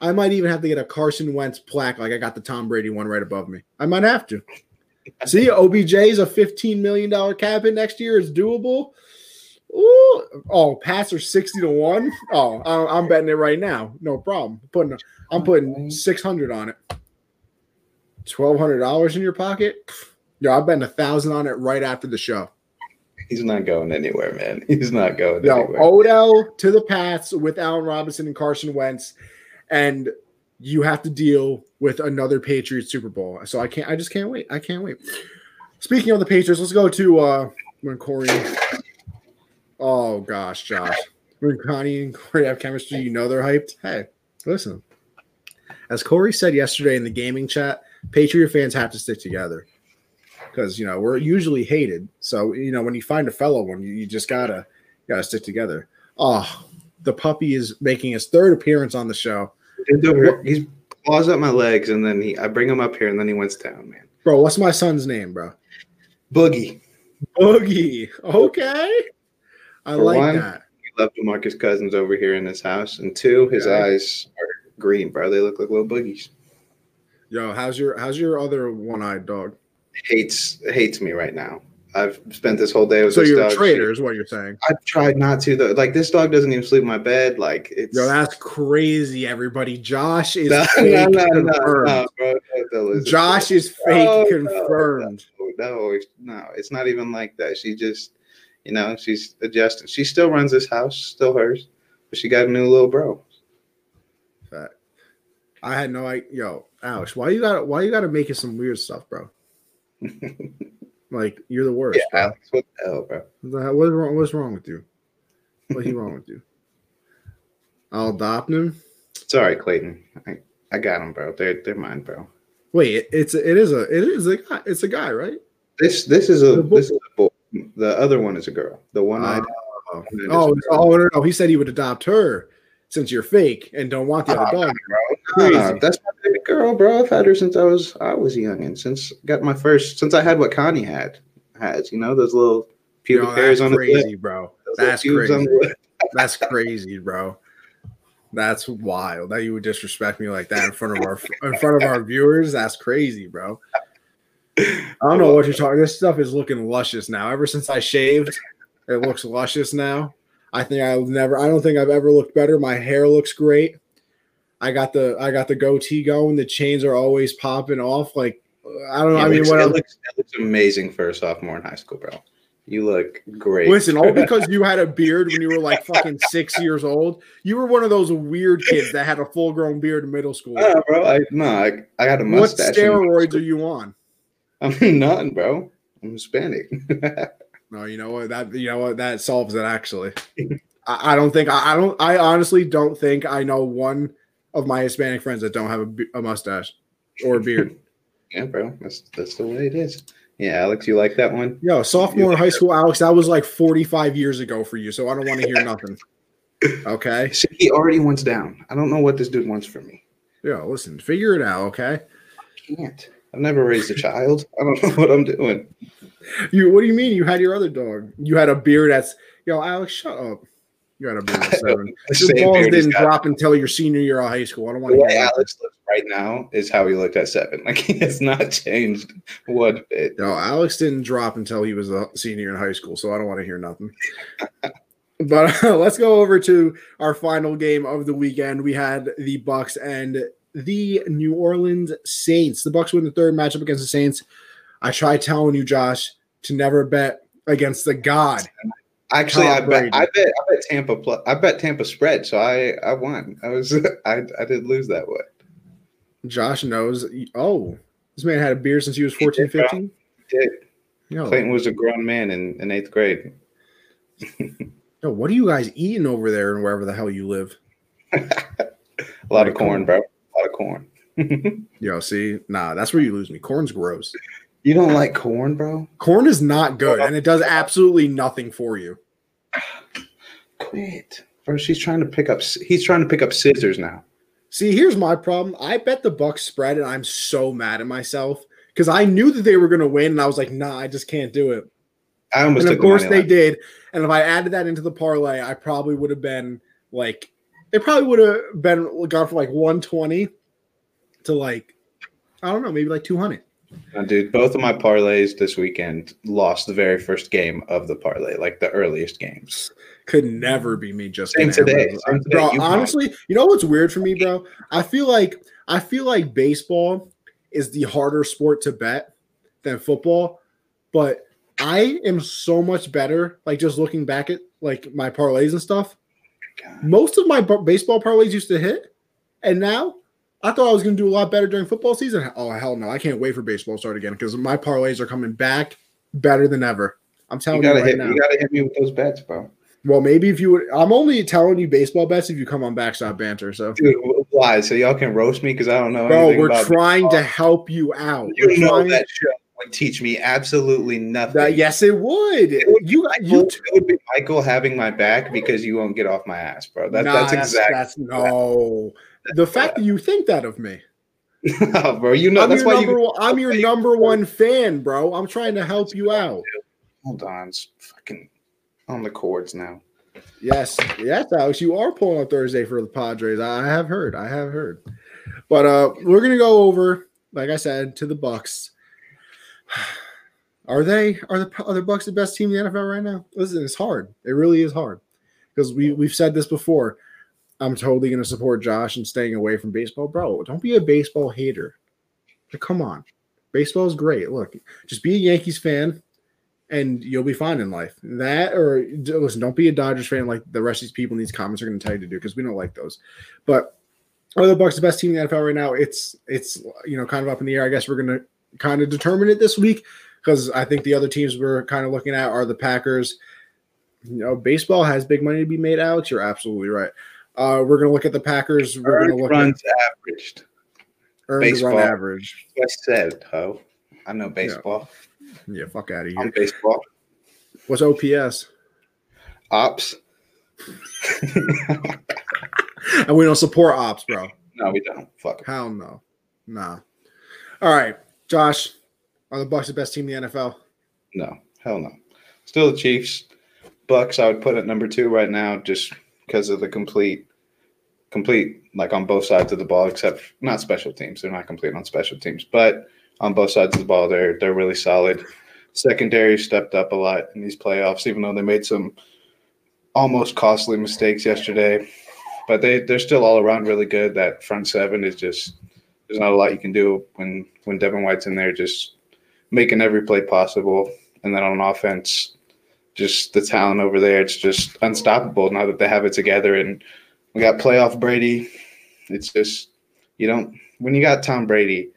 I might even have to get a Carson Wentz plaque, like I got the Tom Brady one right above me. I might have to. [LAUGHS] See, OBJ is a $15 million cap hit next year. It's doable. Ooh. Oh, are 60 to 1. Oh, I- I'm betting it right now. No problem. Putting I'm putting 600 on it. $1,200 in your pocket? Yo, I'm betting a thousand on it right after the show. He's not going anywhere, man. [LAUGHS] He's not going no, anywhere. Odell to the Pats with Allen Robinson and Carson Wentz, and you have to deal with another Patriots Super Bowl. So I can't. I just can't wait. I can't wait. Speaking of the Patriots, let's go to uh when Corey. Oh gosh, Josh, when Connie and Corey have chemistry, you know they're hyped. Hey, listen. As Corey said yesterday in the gaming chat, Patriot fans have to stick together because you know we're usually hated. So you know when you find a fellow one, you, you just gotta gotta stick together. Oh, the puppy is making his third appearance on the show, He's claws up my legs, and then he I bring him up here, and then he went down, man. bro. What's my son's name, bro? Boogie. Boogie. Okay, I For like one, that. We love Demarcus Cousins over here in this house, and two, his Okay. eyes are green, bro. They look like little boogies. Yo, how's your how's your other one-eyed dog? Hates hates me right now. I've spent this whole day with So this you're dog. a traitor, is what you're saying. I've tried not to though. Like this dog doesn't even sleep in my bed. Like it's Yo, that's crazy, everybody. Josh is [LAUGHS] no, fake no, no, confirmed. no, bro. Don't- don't listen to Josh is fake Oh, confirmed. No, it's- no, it's not even like that. She just, you know, she's adjusting. She still runs this house, still hers, but she got a new little bro. Fact. I had no idea. Yo, Alex, why you got why you got to make it some weird stuff, bro? [LAUGHS] Like you're the worst. Yeah, bro. Alex, what the hell, bro? What What's wrong? What's wrong with you? What's he wrong with you? I'll adopt him. It's all right, Clayton. I, I got him, bro. They're they're mine, bro. Wait, it, it's it is a it is a guy. It's a guy, right? This this is a boy- this is a boy. The other one is a girl. The one I oh, oh, no, no. He said he would adopt her since you're fake and don't want the other Oh, dog. Crazy. Ah, crazy. that's my baby girl, bro. I've had her since I was I was young, and since got my first since I had what Connie had has, you know, those little pubic Yo, hairs on the lip. crazy, bro. Those That's crazy. the. That's crazy, bro. That's wild that you would disrespect me like that in front of our in front of our viewers. That's crazy, bro. I don't know what you're talking. This stuff is looking luscious now. Ever since I shaved, it looks luscious now. I think I'll never. I don't think I've ever looked better. My hair looks great. I got the I got the goatee going. The chains are always popping off. Like I don't know. I mean, looks, what it looks, it looks amazing for a sophomore in high school, bro. You look great. Listen, all [LAUGHS] because you had a beard when you were like fucking six years old. You were one of those weird kids that had a full grown beard in middle school. Nah, bro. I no, I, I got a mustache. what steroids are you on? I'm [LAUGHS] nothing, bro. I'm Hispanic. [LAUGHS] No, you know what that you know what that solves it actually. I, I don't think I, I don't I honestly don't think I know one of my Hispanic friends that don't have a, a mustache or a beard. [LAUGHS] yeah, bro. That's that's the way it is. Yeah, Alex, you like that one? Yo, sophomore in high school, Alex, that was like 45 years ago for you, so I don't want to hear [LAUGHS] nothing. Okay. [LAUGHS] See, he already wants down. I don't know what this dude wants from me. Yo, listen, figure it out, okay? can't. I've never raised a child. I don't know what I'm doing. You what do you mean you had your other dog? You had a beard that's yo, Alex, shut up. You had a beard at seven. [LAUGHS] Your balls didn't drop until your senior year of high school. I don't want to hear that. Alex looks right now is how he looked at seven. [LAUGHS] Like he has not changed one bit. No, Alex didn't drop until he was a senior in high school, so I don't want to hear nothing. [LAUGHS] but let's go over to our final game of the weekend. We had the Bucks and the New Orleans Saints. The Bucks win the third matchup against the Saints. I tried telling you, Josh, to never bet against the God. Actually, Tom I bet, I bet I bet Tampa plus I bet Tampa spread, so I I won. I was [LAUGHS] I I did lose that one. Josh knows. Oh, this man had a beer since he was 14, did, bro. 15. Did. Yo, Clayton was a grown man in, in eighth grade. yo, what are you guys eating over there and wherever the hell you live? [LAUGHS] A lot of corn, on. bro. A lot of corn. [LAUGHS] Yo, see, nah, that's where you lose me. Corn's gross. You don't like corn, bro? Corn is not good, and it does absolutely nothing for you. Quit. Bro, she's trying to pick up he's trying to pick up scissors now. See, here's my problem. I bet the Bucks spread, and I'm so mad at myself because I knew that they were gonna win, and I was like, nah, I just can't do it. I almost and of course the they line. did. And if I added that into the parlay, I probably would have been like it probably would have been gone from like 120 to like I don't know, maybe like 200. Uh, dude, both of my parlays this weekend lost the very first game of the parlay, like the earliest games. Could never be me just Same today. Same today. Bro, you honestly, might. you know what's weird for me, bro? I feel like I feel like baseball is the harder sport to bet than football, but I am so much better. Like just looking back at like my parlays and stuff. God. Most of my baseball parlays used to hit, and now I thought I was going to do a lot better during football season. Oh hell no! I can't wait for baseball to start again because my parlays are coming back better than ever. I'm telling you, you gotta right hit, now. You gotta hit me with those bets, bro. Well, maybe if you would, I'm only telling you baseball bets if you come on Backstop Banter. So, Dude, why? So y'all can roast me because I don't know. Bro, we're trying baseball. to help you out. You we're know trying... that show would teach me absolutely nothing. That, yes, it would. It would you, Michael, you it would be Michael having my back because you won't get off my ass, bro. That, nah, that's exactly. That's, no. The fact that you think that of me. no, [LAUGHS] bro, you know I'm that's why number you. I'm your number one fan, bro. I'm trying to help you out. Hold on, it's fucking on the cords now. Yes, yes, Alex, you are pulling on Thursday for the Padres. I have heard. I have heard. But uh we're gonna go over, like I said, to the Bucks. [SIGHS] Are they are the are the Bucks the best team in the NFL right now? Listen, it's hard. It really is hard because we we've said this before. I'm totally going to support Josh and staying away from baseball, bro. Don't be a baseball hater. But come on, baseball is great. Look, just be a Yankees fan, and you'll be fine in life. That or listen, don't be a Dodgers fan like the rest of these people in these comments are going to tell you to do because we don't like those. But are the Bucks the best team in the NFL right now? It's it's you know kind of up in the air. I guess we're going to kind of determine it this week because I think the other teams we're kind of looking at are the Packers. You know, baseball has big money to be made, Alex. You're absolutely right. Uh, we're going to look at the Packers. We're going to look runs at averaged. Earned baseball. run average. I said, ho. I know baseball. Yeah, yeah fuck out of here. I'm baseball. What's OPS? Ops. [LAUGHS] and we don't support ops, bro. No, we don't. Fuck. Hell no. Nah. All right, Josh. Are the Bucks the best team in the NFL? No, hell no. Still the Chiefs. Bucks, I would put at number two right now, just because of the complete, complete like on both sides of the ball, except not special teams. They're not complete on special teams, but on both sides of the ball, they're they're really solid. Secondary stepped up a lot in these playoffs, even though they made some almost costly mistakes yesterday. But they they're still all around really good. That front seven is just there's not a lot you can do when when Devin White's in there, just making every play possible. And then on offense, just the talent over there, it's just unstoppable now that they have it together. And we got playoff Brady. It's just you don't when you got Tom Brady.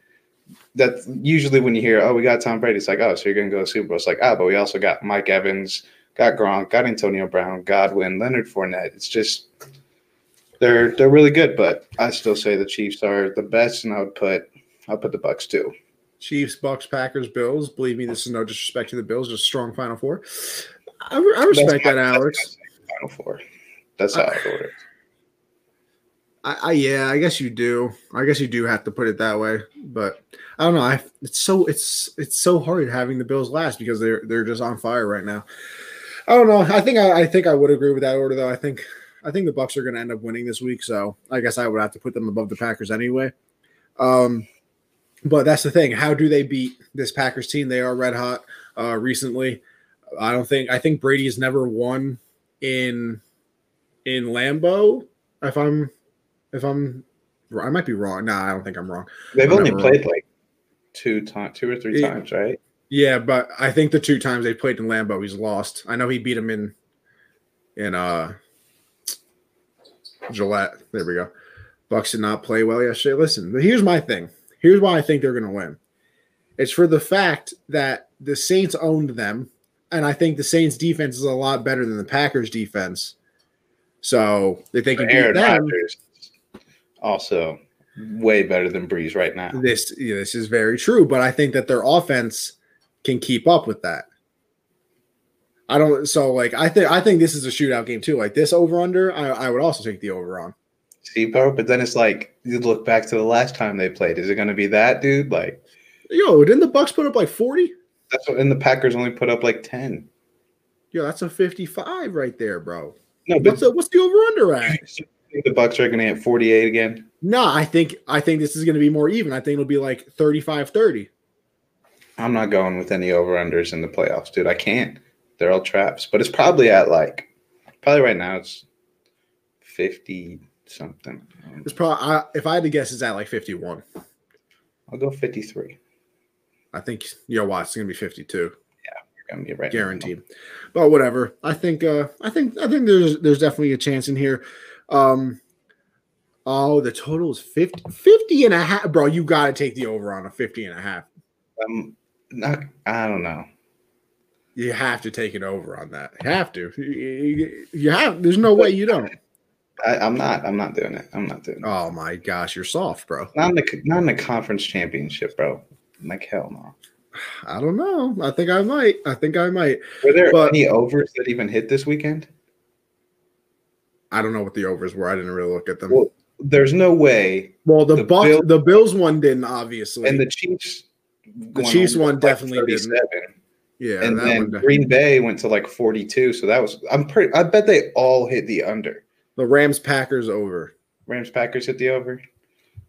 That's usually when you hear, "Oh, we got Tom Brady." It's like, "Oh, so you're gonna go to Super Bowl?" It's like, "Ah, oh, but we also got Mike Evans, got Gronk, got Antonio Brown, Godwin, Leonard Fournette." It's just they're they're really good, but I still say the Chiefs are the best, and I would put I'll put the Bucks too. Chiefs, Bucks, Packers, Bills. Believe me, this is no disrespect to the Bills, just strong Final Four. I, I respect that, Alex. Final Four. That's how I order. I, I, yeah, I guess you do. I guess you do have to put it that way, but I don't know. I it's so it's it's so hard having the Bills last because they're they're just on fire right now. I don't know. I think I, I think I would agree with that order though. I think I think the Bucks are going to end up winning this week, so I guess I would have to put them above the Packers anyway. Um, but that's the thing. How do they beat this Packers team? They are red hot uh, recently. I don't think I think Brady's never won in in Lambeau. If I'm if I'm I might be wrong. No, nah, I don't think I'm wrong. They've I'm only played wrong. like two times, two or three yeah. times, right? Yeah, but I think the two times they played in Lambeau, he's lost. I know he beat him in in uh Gillette. There we go. Bucks did not play well yesterday. Listen, but here's my thing. Here's why I think they're going to win. It's for the fact that the Saints owned them, and I think the Saints defense is a lot better than the Packers defense. So if they can beat them, also way better than Brees right now. This this is very true, but I think that their offense can keep up with that. I don't so like I think I think this is a shootout game too. Like this over under, I, I would also take the over on. See, bro, but then it's like you look back to the last time they played. Is it going to be that, dude? Like, Yo, didn't the Bucks put up like 40? That's what, and the Packers only put up like ten. Yo, that's a 55 right there, bro. No, but What's the what's the over under at? the Bucks are going to hit forty-eight again. No, I think I think this is gonna be more even. I think it'll be like 35-30. I'm not going with any over-unders in the playoffs, dude. I can't. They're all traps. But it's probably at like, probably right now it's fifty something. It's probably I, if I had to guess, it's at like 51. I'll go fifty-three. I think you know it's gonna be 52. You're going to be right. in the middle. guaranteed. But whatever. I think uh I think I think there's there's definitely a chance in here. Um oh the total is 50 50 and a half. Bro, you gotta take the over on a 50 and a half. Um, not. I don't know. You have to take it over on that. You have to. You you have there's no way you don't. I, I'm not. I'm not doing it. I'm not doing it. Oh my gosh, you're soft, bro. Not in the not in the conference championship, bro. Like hell no. I don't know. I think I might. I think I might. Were there But- any overs that even hit this weekend? I don't know what the overs were. I didn't really look at them. Well, There's no way. Well, the, the Bill- the Bills one didn't obviously. And the Chiefs. The Chiefs one like, definitely didn't. yeah, and then. Green Bay went to like 42. So that was. I'm pretty. I bet they all hit the under. The Rams Packers over. Rams Packers hit the over.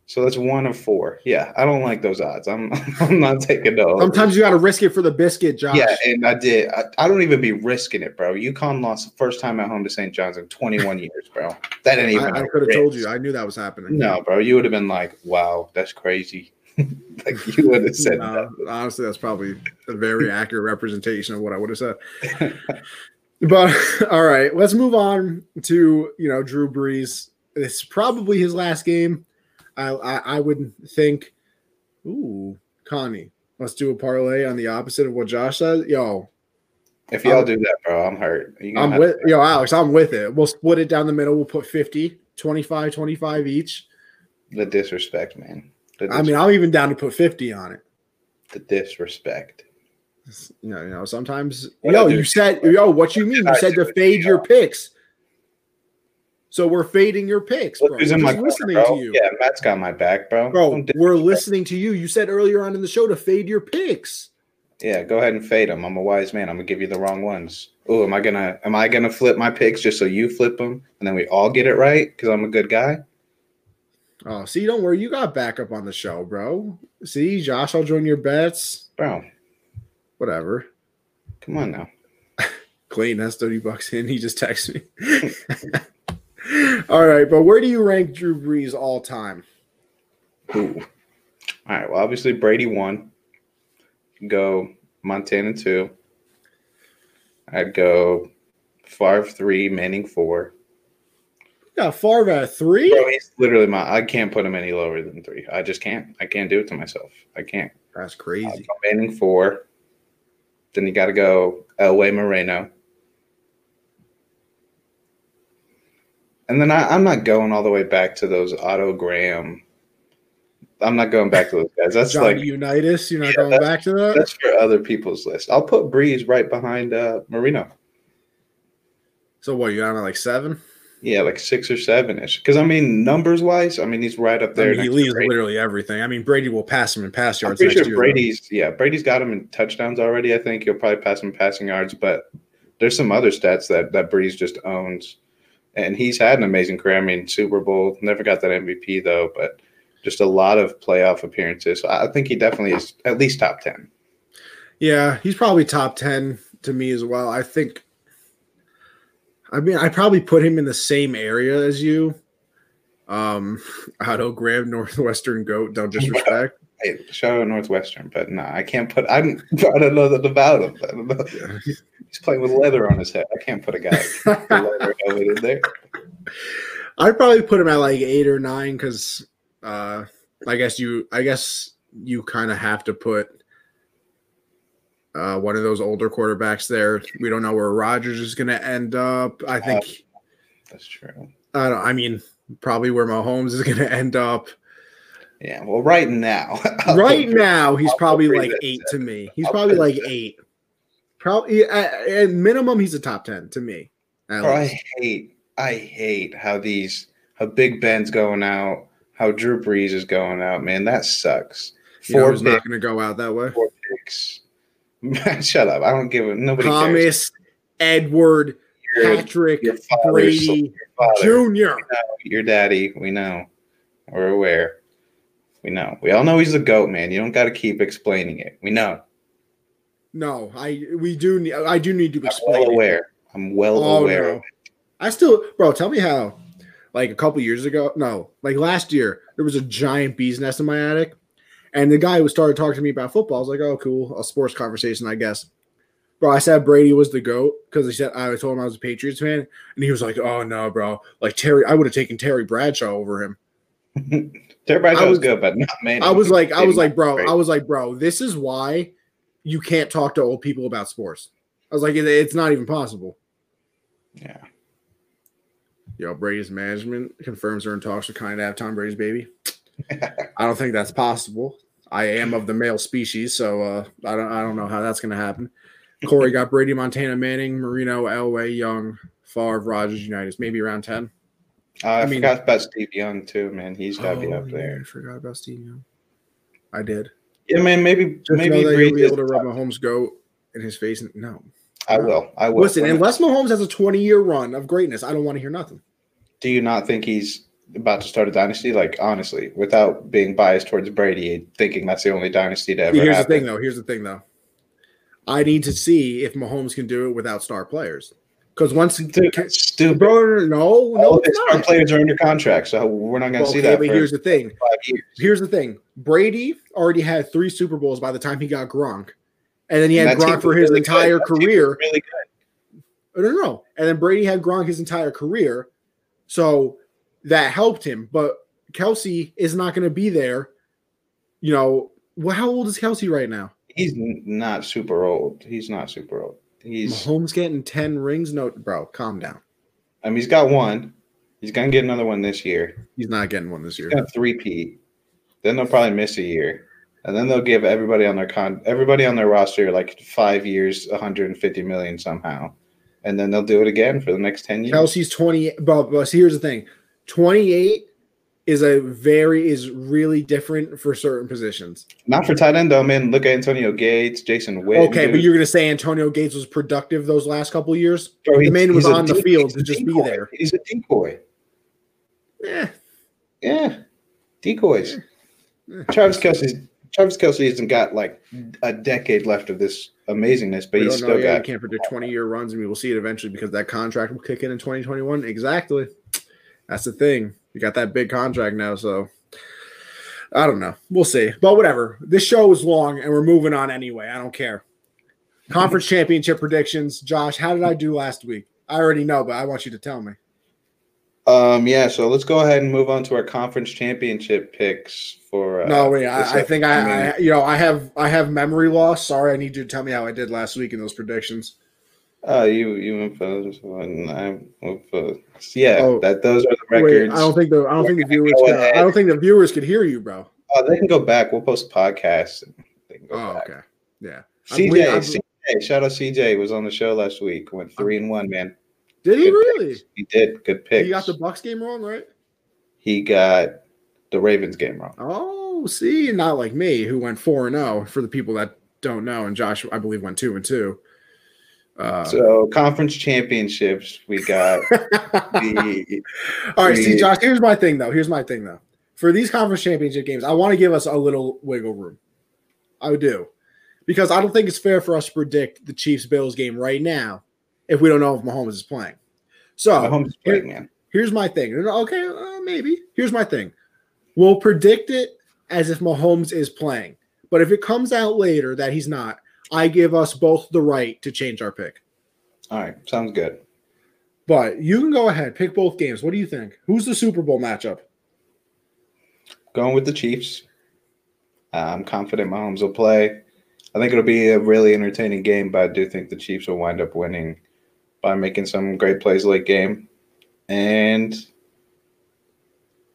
So that's one of four. Yeah, I don't like those odds. I'm [LAUGHS] I'm not taking those. Sometimes you got to risk it for the biscuit, Josh. Yeah, and I did. I, I don't even be risking it, bro. UConn lost the first time at home to St. John's in 21 [LAUGHS] years, bro. That ain't even. I, I could have told you. I knew that was happening. No, bro, you would have been like, "Wow, that's crazy." [LAUGHS] like you would have said No, honestly, that's probably a very accurate representation of what I would have said. But all right, let's move on to you know Drew Brees. It's probably his last game. I I, I would think. Ooh, Connie, let's do a parlay on the opposite of what Josh says. Yo, If y'all do that, bro, I'm hurt. I'm with yo Alex. I'm with it. We'll split it down the middle. We'll put 50, 25, 25 each. the disrespect, man. The, I mean, I'm even down to put 50 on it. the disrespect. You know, you know, sometimes What yo, you said yo, what you mean? You said to fade your picks. So we're fading your picks, bro. Who's in my corner, listening to you. Yeah, Matt's got my back, bro. Bro, we're listening to you. You said earlier on in the show to fade your picks. Yeah, go ahead and fade them. I'm a wise man. I'm gonna give you the wrong ones. Oh, am I gonna am I gonna flip my picks just so you flip them and then we all get it right because I'm a good guy? Oh, see, don't worry. You got backup on the show, bro. See, Josh, I'll join your bets. Bro, Whatever. come on now. [LAUGHS] Clayton has 30 bucks in. He just texted me. [LAUGHS] all right, but where do you rank Drew Brees all time? Ooh. All right. Well, obviously Brady won. Go Montana two. I'd go Favre three, Manning four. You got Favre at three? Bro, he's literally my. I can't put him any lower than three. I just can't. I can't do it to myself. I can't. That's crazy. Manning four. Then you got to go Elway Marino. And then I, I'm not going all the way back to those Otto Graham. I'm not going back to those guys. That's Johnny like Unitas, you're not Yeah, going back to that? that's for other people's list. I'll put Brees right behind uh, Marino. So what, you down at like seven? Yeah, like six or seven ish. Because I mean, numbers wise, I mean he's right up I there. mean, he leads literally everything. I mean, Brady will pass him in pass yards. I'm yards pretty next sure year. Brady's yeah, Brady's got him in touchdowns already. I think he'll probably pass him passing yards, but there's some other stats that that Brees just owns, and he's had an amazing career. I mean, Super Bowl, never got that MVP though, but just a lot of playoff appearances. So I think he definitely is at least top ten. Yeah, he's probably top 10 to me as well. I think, I mean, I probably put him in the same area as you. Um, [LAUGHS] Otto Graham, Northwestern Goat, don't [LAUGHS] disrespect. Hey, shout out Northwestern, but no, I can't put. I don't, [LAUGHS] I don't know that about him. I don't know. He's playing with leather on his head. I can't put a guy with [LAUGHS] leather helmet in there. I'd probably put him at like eight or nine because uh, I guess you, I guess you kind of have to put uh, one of those older quarterbacks there. We don't know where Rodgers is going to end up. I think. That's true. I don't. I mean, probably where Mahomes is going to end up. Yeah, well, right now, [LAUGHS] right now he's I'll probably like eight to me. He's I'll probably like that. eight. Probably at, at minimum he's a top ten to me. Bro, oh, I hate, I hate how these, how Big Ben's going out, how Drew Brees is going out. Man, that sucks. You know Four not going to go out that way. four picks. [LAUGHS] Shut up! I don't give a nobody cares. Thomas, Edward, Your, Patrick, your father's Brady, father, Junior. your daddy. We know. We're aware. We know. We all know he's the goat, man. You don't got to keep explaining it. We know. No, I we do need. I do need to I'm explain. well it. aware. I'm well Oh, aware. no. I still, bro. Tell me how. Like a couple years ago, no, like last year, there was a giant bee's nest in my attic, and the guy who started talking to me about football. I was like, "Oh, cool, a sports conversation, I guess." Bro, I said Brady was the goat because he said I told him I was a Patriots fan, and he was like, "Oh no, bro, like Terry, I would have taken Terry Bradshaw over him." [LAUGHS] I was- good, but not many. I was like, I was like, bro, I was like, bro, this is why you can't talk to old people about sports. I was like, it's not even possible. yeah. Yo, Brady's management confirms they're in talks with kind of have Tom Brady's baby. [LAUGHS] I don't think that's possible. I am of the male species, so uh, I don't I don't know how that's gonna happen. Corey [LAUGHS] got Brady, Montana, Manning, Marino, Elway, Young, Favre, Rodgers, Unitas, maybe around ten. Uh, I, I mean- forgot about Steve Young too, man. He's got to be Oh, up yeah, there. I forgot about Steve Young. I did. Yeah, man. Maybe Just maybe know he'll be able to rub Mahomes' goat in his face. No, I will. I will. listen. Unless Mahomes has a twenty-year run of greatness, I don't want to hear nothing. do you not think he's about to start a dynasty? Like honestly, without being biased towards Brady, thinking that's the only dynasty to ever have. Here's the thing, though. Here's the thing, though. I need to see if Mahomes can do it without star players. Because once, Dude, that's stupid. bro, no, no, it's his players are under contract, so we're not going to see Okay, that but for here's the thing. Here's the thing. Brady already had three Super Bowls by the time he got Gronk, and then he had Gronk for his really entire career. Really good. No, no, no. And then Brady had Gronk his entire career, so that helped him. But Kelce is not going to be there. You know, well, how old is Kelce right now? He's not super old. He's not super old. He's. Mahomes getting ten rings? No, bro, calm down. I mean, he's got one. He's to get another one this year. He's not getting one this year. He's going to three-peat. Then they'll probably miss a year, and then they'll give everybody on their con everybody on their roster like five years, 150 million somehow, and then they'll do it again for the next ten years. Kelce's 20, but, but here's the thing 28 is a very, is really different for certain positions. Not for tight end though, man. Look at Antonio Gates, Jason Witten. Okay, but you're going to say Antonio Gates was productive those last couple years? Bro, the man was on the field to just be there. He's a decoy. Yeah. Yeah, decoys. Yeah. Travis Kelce's Travis Kelce hasn't got like a decade left of this amazingness, but We he's still got. can't predict 20 year runs, and we will see it eventually because that contract will kick in in 2021. Exactly. That's the thing. Got that big contract now, so I don't know. We'll see. But whatever. This show is long, and we're moving on anyway. I don't care. Conference championship predictions. Josh, how did I do last week? I already know, but I want you to tell me. Um, yeah. So let's go ahead and move on to our conference championship picks for. Uh, no, wait. I, I think I, I, you know, I have, I have memory loss. Sorry, I need you to tell me how I did last week in those predictions. Oh, you you went for this one. I went for yeah. Oh. that those are the Wait, records. I don't think the, I don't think the viewers, can, ahead. I don't think the viewers could hear you, bro. oh, they can go back. We'll post podcasts. And they can go Oh, back. okay. Yeah. CJ, I'm- I'm- CJ, shout out CJ was on the show last week. Went three and one, man. Did he Good really? picks. He did good pick. He got the Bucks game wrong, right? He got the Ravens game wrong. Oh, see, not like me, who went four and zero. For the people that don't know, and Josh, I believe, went two and two. Uh, So conference championships, we got [LAUGHS] the all right, see, Josh. Here's my thing, though. Here's my thing, though. For these conference championship games, I want to give us a little wiggle room. I do, because I don't think it's fair for us to predict the Chiefs Bills game right now if we don't know if Mahomes is playing. So Mahomes is playing, man. Here's my thing. Okay, uh, maybe. Here's my thing. We'll predict it as if Mahomes is playing. But if it comes out later that he's not, I give us both the right to change our pick. All right, sounds good. But you can go ahead, pick both games. What do you think? Who's the Super Bowl matchup? Going with the Chiefs. Uh, I'm confident Mahomes will play. I think it'll be a really entertaining game, but I do think the Chiefs will wind up winning by making some great plays late game. And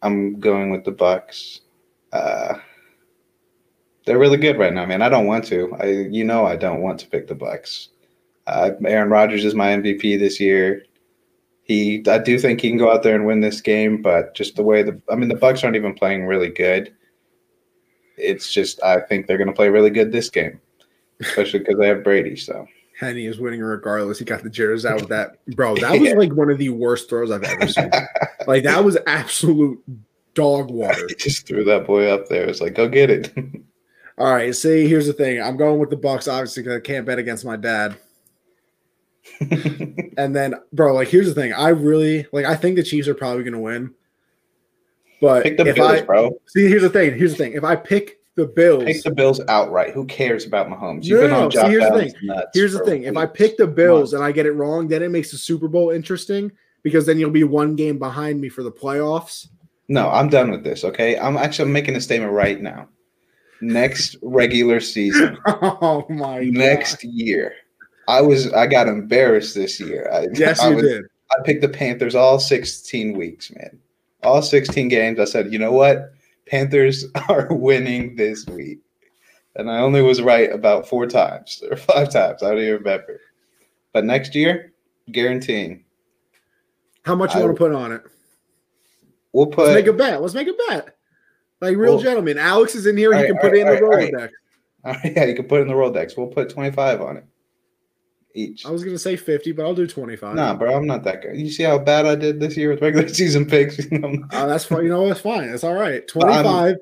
I'm going with the Bucks. Uh, they're really good right now, man. I don't want to. I, you know, I don't want to pick the Bucks. Uh, Aaron Rodgers is my MVP this year. He, I do think he can go out there and win this game, but just the way the, I mean, the Bucks aren't even playing really good. It's just, I think they're going to play really good this game, especially because they have Brady. So Henne is winning regardless. He got the jitters out with that, [LAUGHS] bro. That was like one of the worst throws I've ever seen. [LAUGHS] like that was absolute dog water. he just threw that boy up there. It's like, go get it. [LAUGHS] All right. See, here's the thing. I'm going with the Bucks, obviously, because I can't bet against my dad. [LAUGHS] and then, bro, like, here's the thing. I really like. I think the Chiefs are probably going to win. But Pick the if Bills, I bro. see, here's the thing. Here's the thing. If I pick the Bills, Pick the Bills outright. Who cares about Mahomes? No, no, no. Josh See, here's the thing. nuts, here's the thing. If I pick the Bills and I get it wrong, then it makes the Super Bowl interesting because then you'll be one game behind me for the playoffs. No, I'm done with this. Okay, I'm actually making a statement right now. Next regular season, [LAUGHS] Oh my next year, I was I got embarrassed this year. I, Yes, [LAUGHS] I you was- did. I picked the Panthers all 16 weeks, man. All 16 games. I said, you know what? Panthers [LAUGHS] are winning this week. And I only was right about four times or five times. I don't even remember. But next year, guaranteeing. How much you I- want to put on it? We'll Let's put make a bet. Let's make a bet. Like real Well- gentlemen. Alex is in here. He All can right, put it in the right, right. Rolodex. [LAUGHS] all right, yeah, you can put it in the Rolodex. We'll put 25 on it. Each. I was gonna say 50, but I'll do 25. Nah, bro, I'm not that good. You see how bad I did this year with regular [LAUGHS] season picks? [LAUGHS] Oh, that's fine. You know, it's fine. It's all right. 25.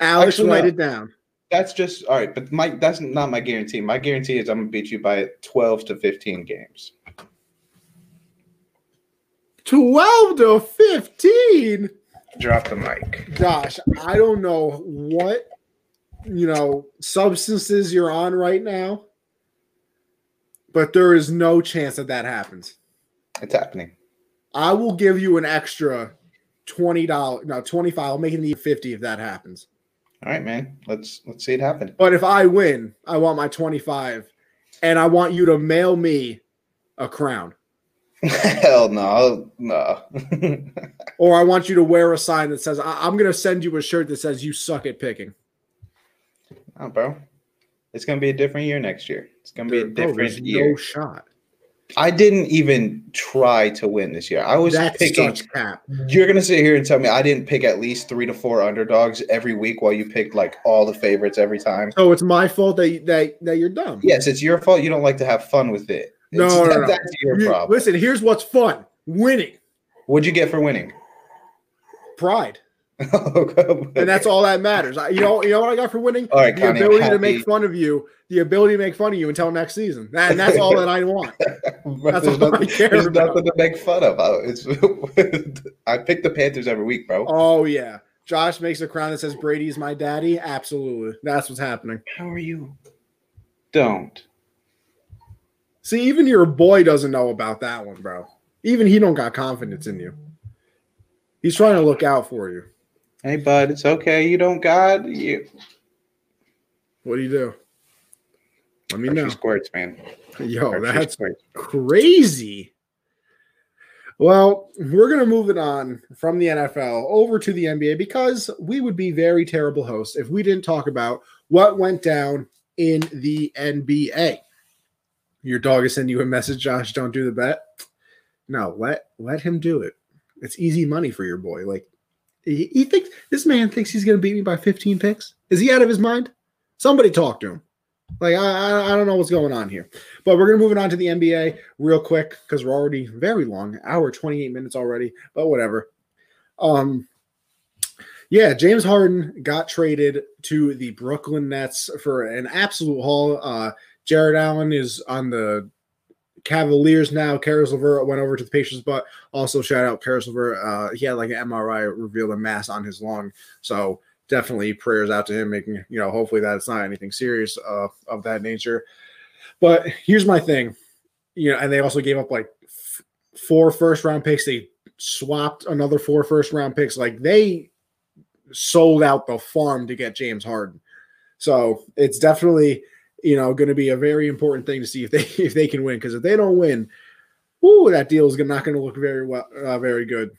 Alex, Actually, write uh, it down. That's just all right, but my that's not my guarantee. My guarantee is I'm gonna beat you by 12 to 15 games. 12 to 15. Drop the mic. Josh, I don't know what you know substances you're on right now, but there is no chance that that happens. It's happening. I will give you an extra twenty dollars, no twenty five. I'll make it even fifty if that happens. All right, man. Let's let's see it happen. But if I win, I want my twenty five, and I want you to mail me a crown, [LAUGHS] Hell no, no. [LAUGHS] or I want you to wear a sign that says I- "I'm going to send you a shirt that says you suck at picking." oh, bro. It's gonna be a different year next year. It's gonna be a different there's year. No shot. I didn't even try to win this year. I was That's picking. You're gonna sit here and tell me I didn't pick at least three to four underdogs every week while you picked like all the favorites every time. So it's my fault that that that you're dumb. Yes, it's your fault. You don't like to have fun with it. No, no, that- no. that's your You- problem. Listen, here's what's fun: winning, What'd you get for winning? pride, [LAUGHS] and that's all that matters. I, you know, you know what I got for winning? All right, the Connie, ability to make fun of you, the ability to make fun of you until next season. That, and that's all that I want. [LAUGHS] That's all I care there's about. nothing to make fun of. I, it's, [LAUGHS] I pick the Panthers every week, bro. Oh yeah, Josh makes a crown that says Brady's my daddy. Absolutely, that's what's happening. How are you? Don't. See, even your boy doesn't know about that one, bro. Even he don't got confidence in you. He's trying to look out for you. Hey, bud, it's okay. You don't got you. What do you do? Let me Hershey know. squirts, man. Yo, Hershey that's squirts. crazy. Well, we're going to move it on from the NFL over to the NBA because we would be very terrible hosts if we didn't talk about what went down in the NBA. Your dog is sending you a message, Josh. Don't do the bet. No, let let him do it. It's easy money for your boy. Like he, he thinks this man thinks he's going to beat me by 15 picks. Is he out of his mind? Somebody talk to him. Like I, I, don't know what's going on here. But we're gonna move it on to the NBA real quick because we're already very long, hour 28 minutes already, but whatever. Um yeah, James Harden got traded to the Brooklyn Nets for an absolute haul. Uh Jarrett Allen is on the Cavaliers now. Caris LeVert went over to the Pacers, but also shout out Caris LeVert. Uh, he had like an MRI revealed a mass on his lung, so definitely prayers out to him, making you know hopefully that it's not anything serious uh, of that nature. But here's my thing, you know, and they also gave up like f- four first round picks. They swapped another four first round picks. Like they sold out the farm to get James Harden. So it's definitely you know going to be a very important thing to see if they [LAUGHS] if they can win because if they don't win, ooh, that deal is not going to look very well, uh, very good.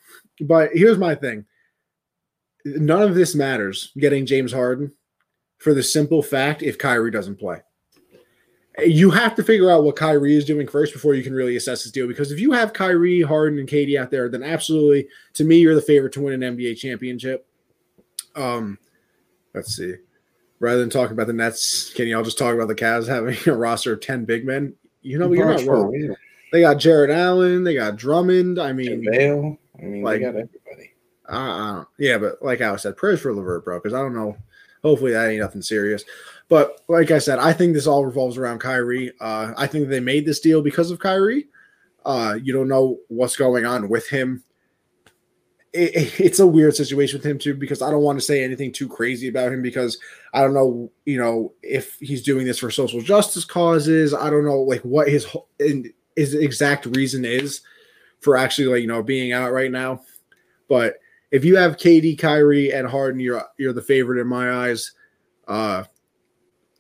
But here's my thing: none of this matters getting James Harden for the simple fact if Kyrie doesn't play. You have to figure out what Kyrie is doing first before you can really assess this deal. Because if you have Kyrie, Harden, and KD out there, then absolutely, to me, you're the favorite to win an NBA championship. Um, let's see. Rather than talking about the Nets, can y'all just talk about the Cavs having a roster of ten big men? You know, you're not wrong. They got Jarrett Allen. They got Drummond. I mean, Vale. I mean, like, they got everybody i don't yeah, but like I said, prayers for Levert, bro, because I don't know. Hopefully, that ain't nothing serious. But like I said, I think this all revolves around Kyrie. Uh, I think they made this deal because of Kyrie. Uh, you don't know what's going on with him. It, it's a weird situation with him too because I don't want to say anything too crazy about him because I don't know, you know, if he's doing this for social justice causes. I don't know, like what his his exact reason is for actually like you know being out right now. But if you have KD, Kyrie, and Harden, you're you're the favorite in my eyes. Uh,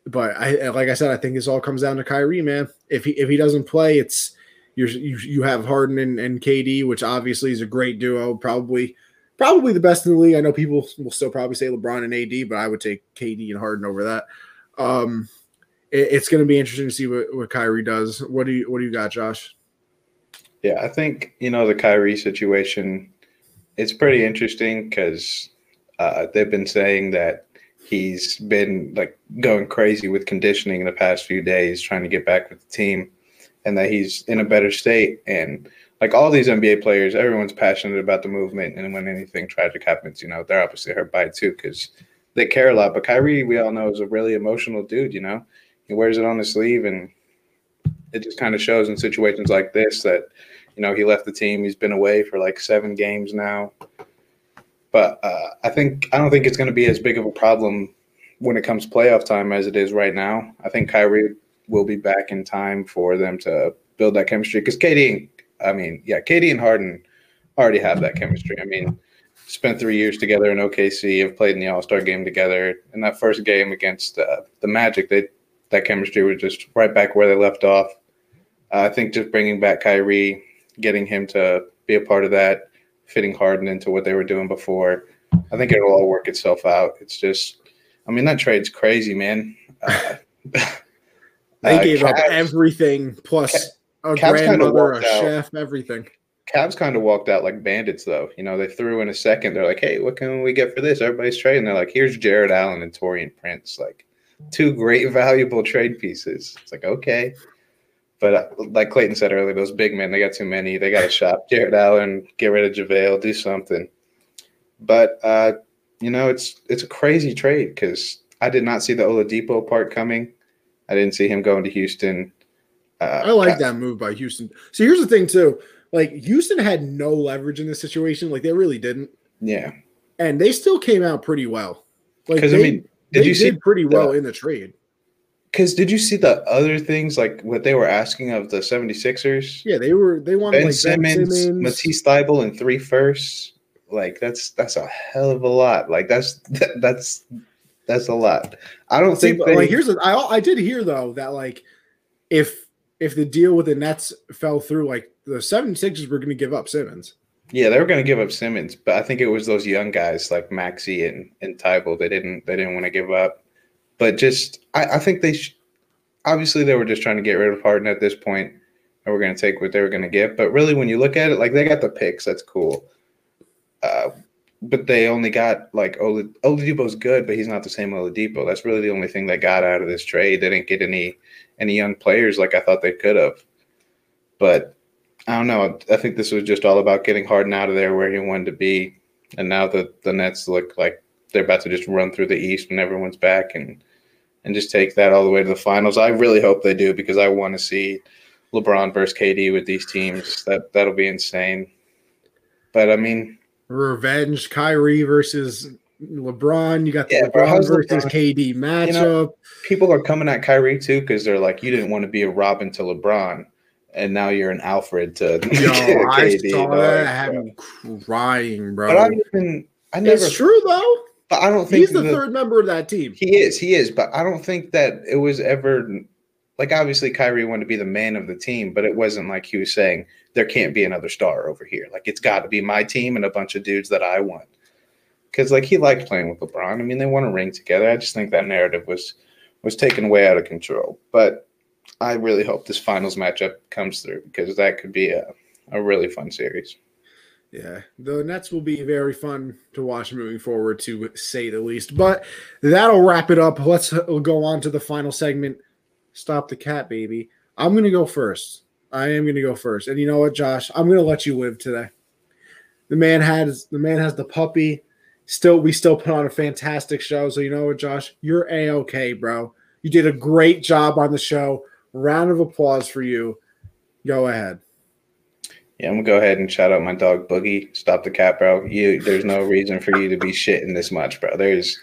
but I like I said, I think this all comes down to Kyrie, man. If he if he doesn't play, it's you you have Harden and, and KD, which obviously is a great duo, probably probably the best in the league. I know people will still probably say LeBron and AD, but I would take KD and Harden over that. Um, it, it's going to be interesting to see what, what Kyrie does. What do you what do you got, Josh? Yeah, I think you know the Kyrie situation. It's pretty interesting because uh, they've been saying that He's been like going crazy with conditioning in the past few days, trying to get back with the team, and that he's in a better state. And like all these NBA players, everyone's passionate about the movement, and when anything tragic happens, you know, they're obviously hurt by it too because they care a lot. But Kyrie, we all know, is a really emotional dude. You know, he wears it on his sleeve, and it just kind of shows in situations like this that you know he left the team. He's been away for like seven games now. But uh, I think I don't think it's going to be as big of a problem when it comes playoff time as it is right now. I think Kyrie will be back in time for them to build that chemistry because KD, I mean, yeah, KD and Harden already have that chemistry. I mean, spent three years together in OKC, have played in the All Star game together. In that first game against uh, the Magic, they that chemistry was just right back where they left off. Uh, I think just bringing back Kyrie, getting him to be a part of that, fitting Harden into what they were doing before. I think it'll all work itself out. It's just, I mean, that trade's crazy, man. Uh, [LAUGHS] they uh, gave Cavs, up everything plus a Cavs grandmother, a chef, out. everything. Cavs kind of walked out like bandits, though. You know, they threw in a second. They're like, "Hey, what can we get for this?" Everybody's trading. They're like, "Here's Jarrett Allen and Taurean Prince, like two great, [LAUGHS] valuable trade pieces." It's like, okay, but uh, like Clayton said earlier, those big men, they got too many. They got to shop Jarrett Allen, get rid of JaVale, do something. But uh, you know, it's it's a crazy trade because I did not see the Oladipo part coming. I didn't see him going to Houston. Uh, I like that move by Houston. So here's the thing too. Like Houston had no leverage in this situation. Like they really didn't. Yeah. And they still came out pretty well. Like they, I mean, did you see pretty well in the trade? Because did you see the other things like what they were asking of the 76ers? Yeah, they were they wanted ben like Simmons, ben Simmons, Matisse Thybulle, and three firsts. Like that's that's a hell of a lot. Like that's [LAUGHS] that's that's a lot. I don't see, think they, like here's a, I I did hear though that like if if the deal with the Nets fell through, like the 76ers were going to give up Simmons. Yeah, they were going to give up Simmons, but I think it was those young guys like Maxey and and Thybulle. They didn't they didn't want to give up. But just, I, I think they sh- obviously they were just trying to get rid of Harden at this point, and we're going to take what they were going to get. But really, when you look at it, like they got the picks, that's cool. Uh, but they only got like Olad- Oladipo's good, but he's not the same Oladipo. That's really the only thing they got out of this trade. They didn't get any any young players like I thought they could have. But I don't know. I think this was just all about getting Harden out of there where he wanted to be. And now the the Nets look like they're about to just run through the East when everyone's back and and just take that all the way to the finals. I really hope they do because I want to see LeBron versus KD with these teams. That that'll be insane. But I mean, revenge Kyrie versus LeBron. You got the yeah, LeBron versus LeBron? KD matchup. You know, people are coming at Kyrie too because they're like, you didn't want to be a Robin to LeBron, and now you're an Alfred to. [LAUGHS] [LAUGHS] Yo, KD, I saw that. I had me crying, bro. But I even I never. It's true though. But I don't think he's the, the third member of that team. He is, he is, but I don't think that it was ever like obviously Kyrie wanted to be the man of the team, but it wasn't like he was saying there can't be another star over here. Like it's got to be my team and a bunch of dudes that I want. because like he liked playing with LeBron. I mean, they won a ring together. I just think that narrative was was taken way out of control. But I really hope this finals matchup comes through because that could be a, a really fun series. Yeah, the Nets will be very fun to watch moving forward, to say the least. But that'll wrap it up. Let's uh, go on to the final segment. Stop the cat, baby. I'm going to go first. I am going to go first. And you know what, Josh? I'm going to let you live today. The man has the man has the puppy. Still, we still put on a fantastic show. So you know what, Josh? You're a okay, bro. You did a great job on the show. Round of applause for you. Go ahead. Yeah, I'm gonna go ahead and shout out my dog Boogie. Stop the cat, bro. You, there's no reason for you to be shitting this much, bro. There's,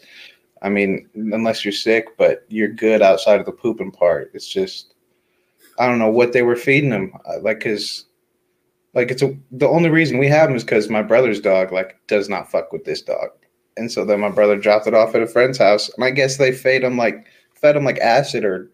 I mean, unless you're sick, but you're good outside of the pooping part. It's just, I don't know what they were feeding him. Uh, like, cause, like it's a, the only reason we have him is because my brother's dog like does not fuck with this dog, and so then my brother dropped it off at a friend's house, and I guess they fed him like fed him like acid or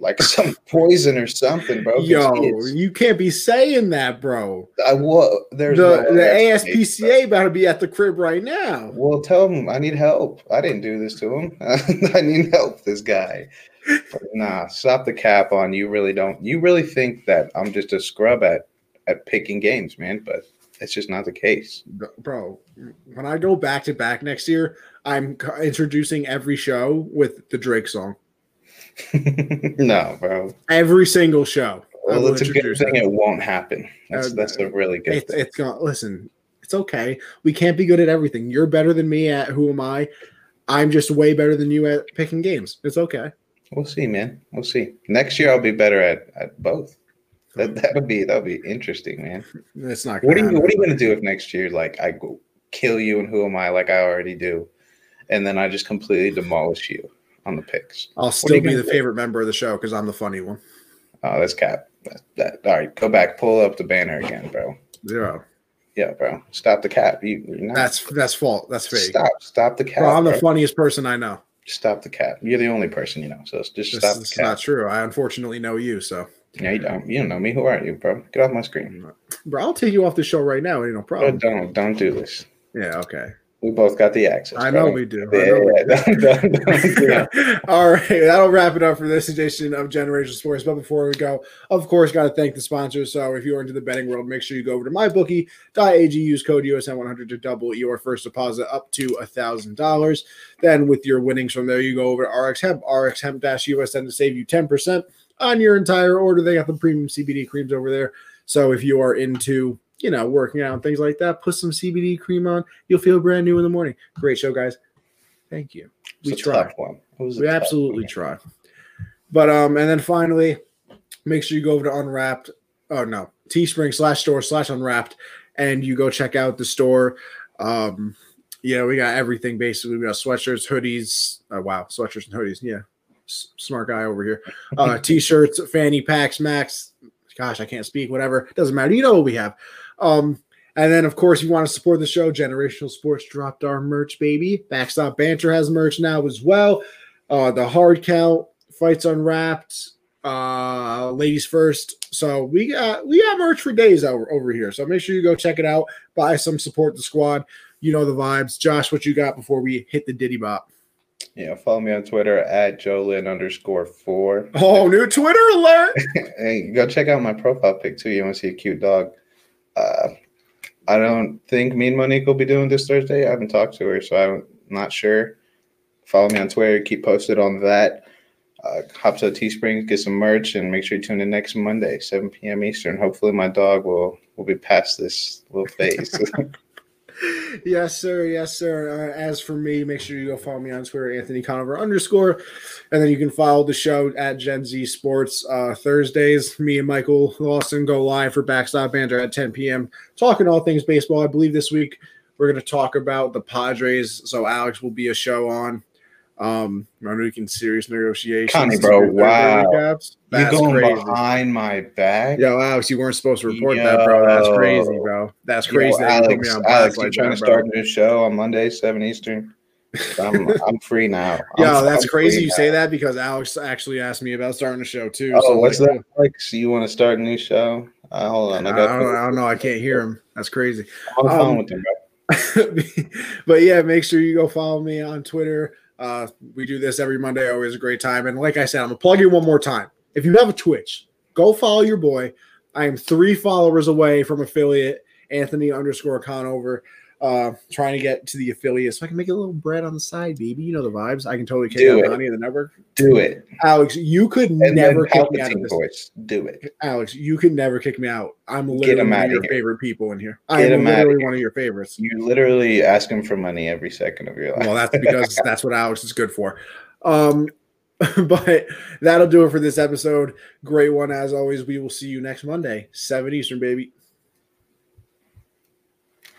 like [LAUGHS] some poison or something, bro. Yo, you can't be saying that, bro. I will. There's the, no the ASPCA about to be at the crib right now. Well, tell him I need help. I didn't do this to him. [LAUGHS] I need help. This guy. But nah, stop the cap on. You really don't. You really think that I'm just a scrub at at picking games, man? But it's just not the case, bro. When I go back to back next year, I'm introducing every show with the Drake song. [LAUGHS] no, bro. Every single show. Well, it's a good thing it won't happen. That's uh, that's a really good. It's, it's going. Listen, it's okay. We can't be good at everything. You're better than me at who am I? I'm just way better than you at picking games. It's okay. We'll see, man. We'll see. Next year, I'll be better at at both. That that'll be that'll be interesting, man. It's not. What are you What are you gonna do if next year, like, I go kill you and who am I, like I already do, and then I just completely demolish you? On the picks. I'll still be the do? favorite member of the show because I'm the funny one. Oh, that's cap. That, that, all right, go back, pull up the banner again, bro. Zero. Yeah, bro. Stop the cap. You, not, that's that's fault. That's fake. Stop. Stop the cap. Bro, I'm the bro. funniest person I know. Stop the cap. You're the only person you know. So just this stop the cap. not true. I unfortunately know you. So. Yeah, you don't. You don't know me. Who are you, bro? Get off my screen. Bro, I'll take you off the show right now. Ain't no problem. Bro, don't don't do this. Yeah. Okay. We both got the access. I know we do. Yeah, [LAUGHS] All right, that'll wrap it up for this edition of Generation Sports. But before we go, of course, got to thank the sponsors. So if you're into the betting world, make sure you go over to mybookie.ag, use code USN100 to double your first deposit up to a thousand dollars. Then with your winnings from there, you go over to RX Hemp, RX Hemp USN to save you ten percent on your entire order. They got the premium CBD creams over there. So if you are into you know, working out and things like that. Put some CBD cream on. You'll feel brand new in the morning. Great show, guys. Thank you. We try. We absolutely try. But um, and then finally, make sure you go over to Unwrapped. Oh no, Teespring slash store slash Unwrapped, and you go check out the store. Um, yeah, we got everything basically. We got sweatshirts, hoodies. Oh, wow, sweatshirts and hoodies. Yeah, S- smart guy over here. Uh, [LAUGHS] t-shirts, fanny packs, max. Gosh, I can't speak. Whatever, doesn't matter. You know what we have. Um, and then, of course, if you want to support the show, Generational Sports dropped our merch, baby. Backstop Banter has merch now as well. Uh, the hard count, fights unwrapped, uh, ladies first. So we got we got merch for days over, over here. So make sure you go check it out. Buy some, support the squad. You know the vibes. Josh, what you got before we hit the Diddy Bop? Yeah, follow me on Twitter at Jolin underscore four. Oh, new Twitter alert! [LAUGHS] hey, go check out my profile pic too. You want to see a cute dog? Uh, I don't think me and Monique will be doing this Thursday. I haven't talked to her, so I'm not sure. Follow me on Twitter. Keep posted on that. Uh, hop to Teespring, get some merch, and make sure you tune in next Monday, 7 p.m. Eastern. Hopefully, my dog will will be past this little phase. [LAUGHS] [LAUGHS] yes, sir. Yes, sir. Uh, as for me, make sure you go follow me on Twitter, Anthony Conover underscore, and then you can follow the show at Gen Z Sports uh, Thursdays. Me and Michael Lawson go live for Backstop Banter at 10 p.m. talking all things baseball. I believe this week we're going to talk about the Padres. So Alex will be a show on. Um, Monique serious negotiations. Connie, bro, wow. You're going crazy. behind my back? Yo, Alex, you weren't supposed to report Yo. that, bro. That's crazy, bro. That's crazy. Yo, Alex, you Alex, like you trying that, to start a new show on Monday, 7 Eastern? I'm, [LAUGHS] I'm free now. I'm, yeah, that's I'm crazy. You now. say that because Alex actually asked me about starting a show too. Oh, so what's like, that like? So you want to start a new show? Uh, hold on, I, got I, don't, I, don't, know. I can't hear him. That's crazy. I'm on um, with him, bro. [LAUGHS] but yeah, make sure you go follow me on Twitter. Uh, we do this every Monday, always a great time. And like I said, I'm gonna plug you one more time. If you have a Twitch, go follow your boy. I am three followers away from affiliate Anthony underscore Conover uh, trying to get to the affiliate so I can make a little bread on the side, baby. You know the vibes. I can totally kick Do out it. money in the network. Do it. Alex, you could And never kick me out of this. voice. Do it. Alex, you could never kick me out. I'm literally one of your here. favorite people in here. Get I'm him outta literally here. one of your favorites. You literally ask him for money every second of your life. Well, that's because [LAUGHS] that's what Alex is good for. Um, [LAUGHS] but that'll do it for this episode. Great one as always. We will see you next Monday, 7 Eastern, baby.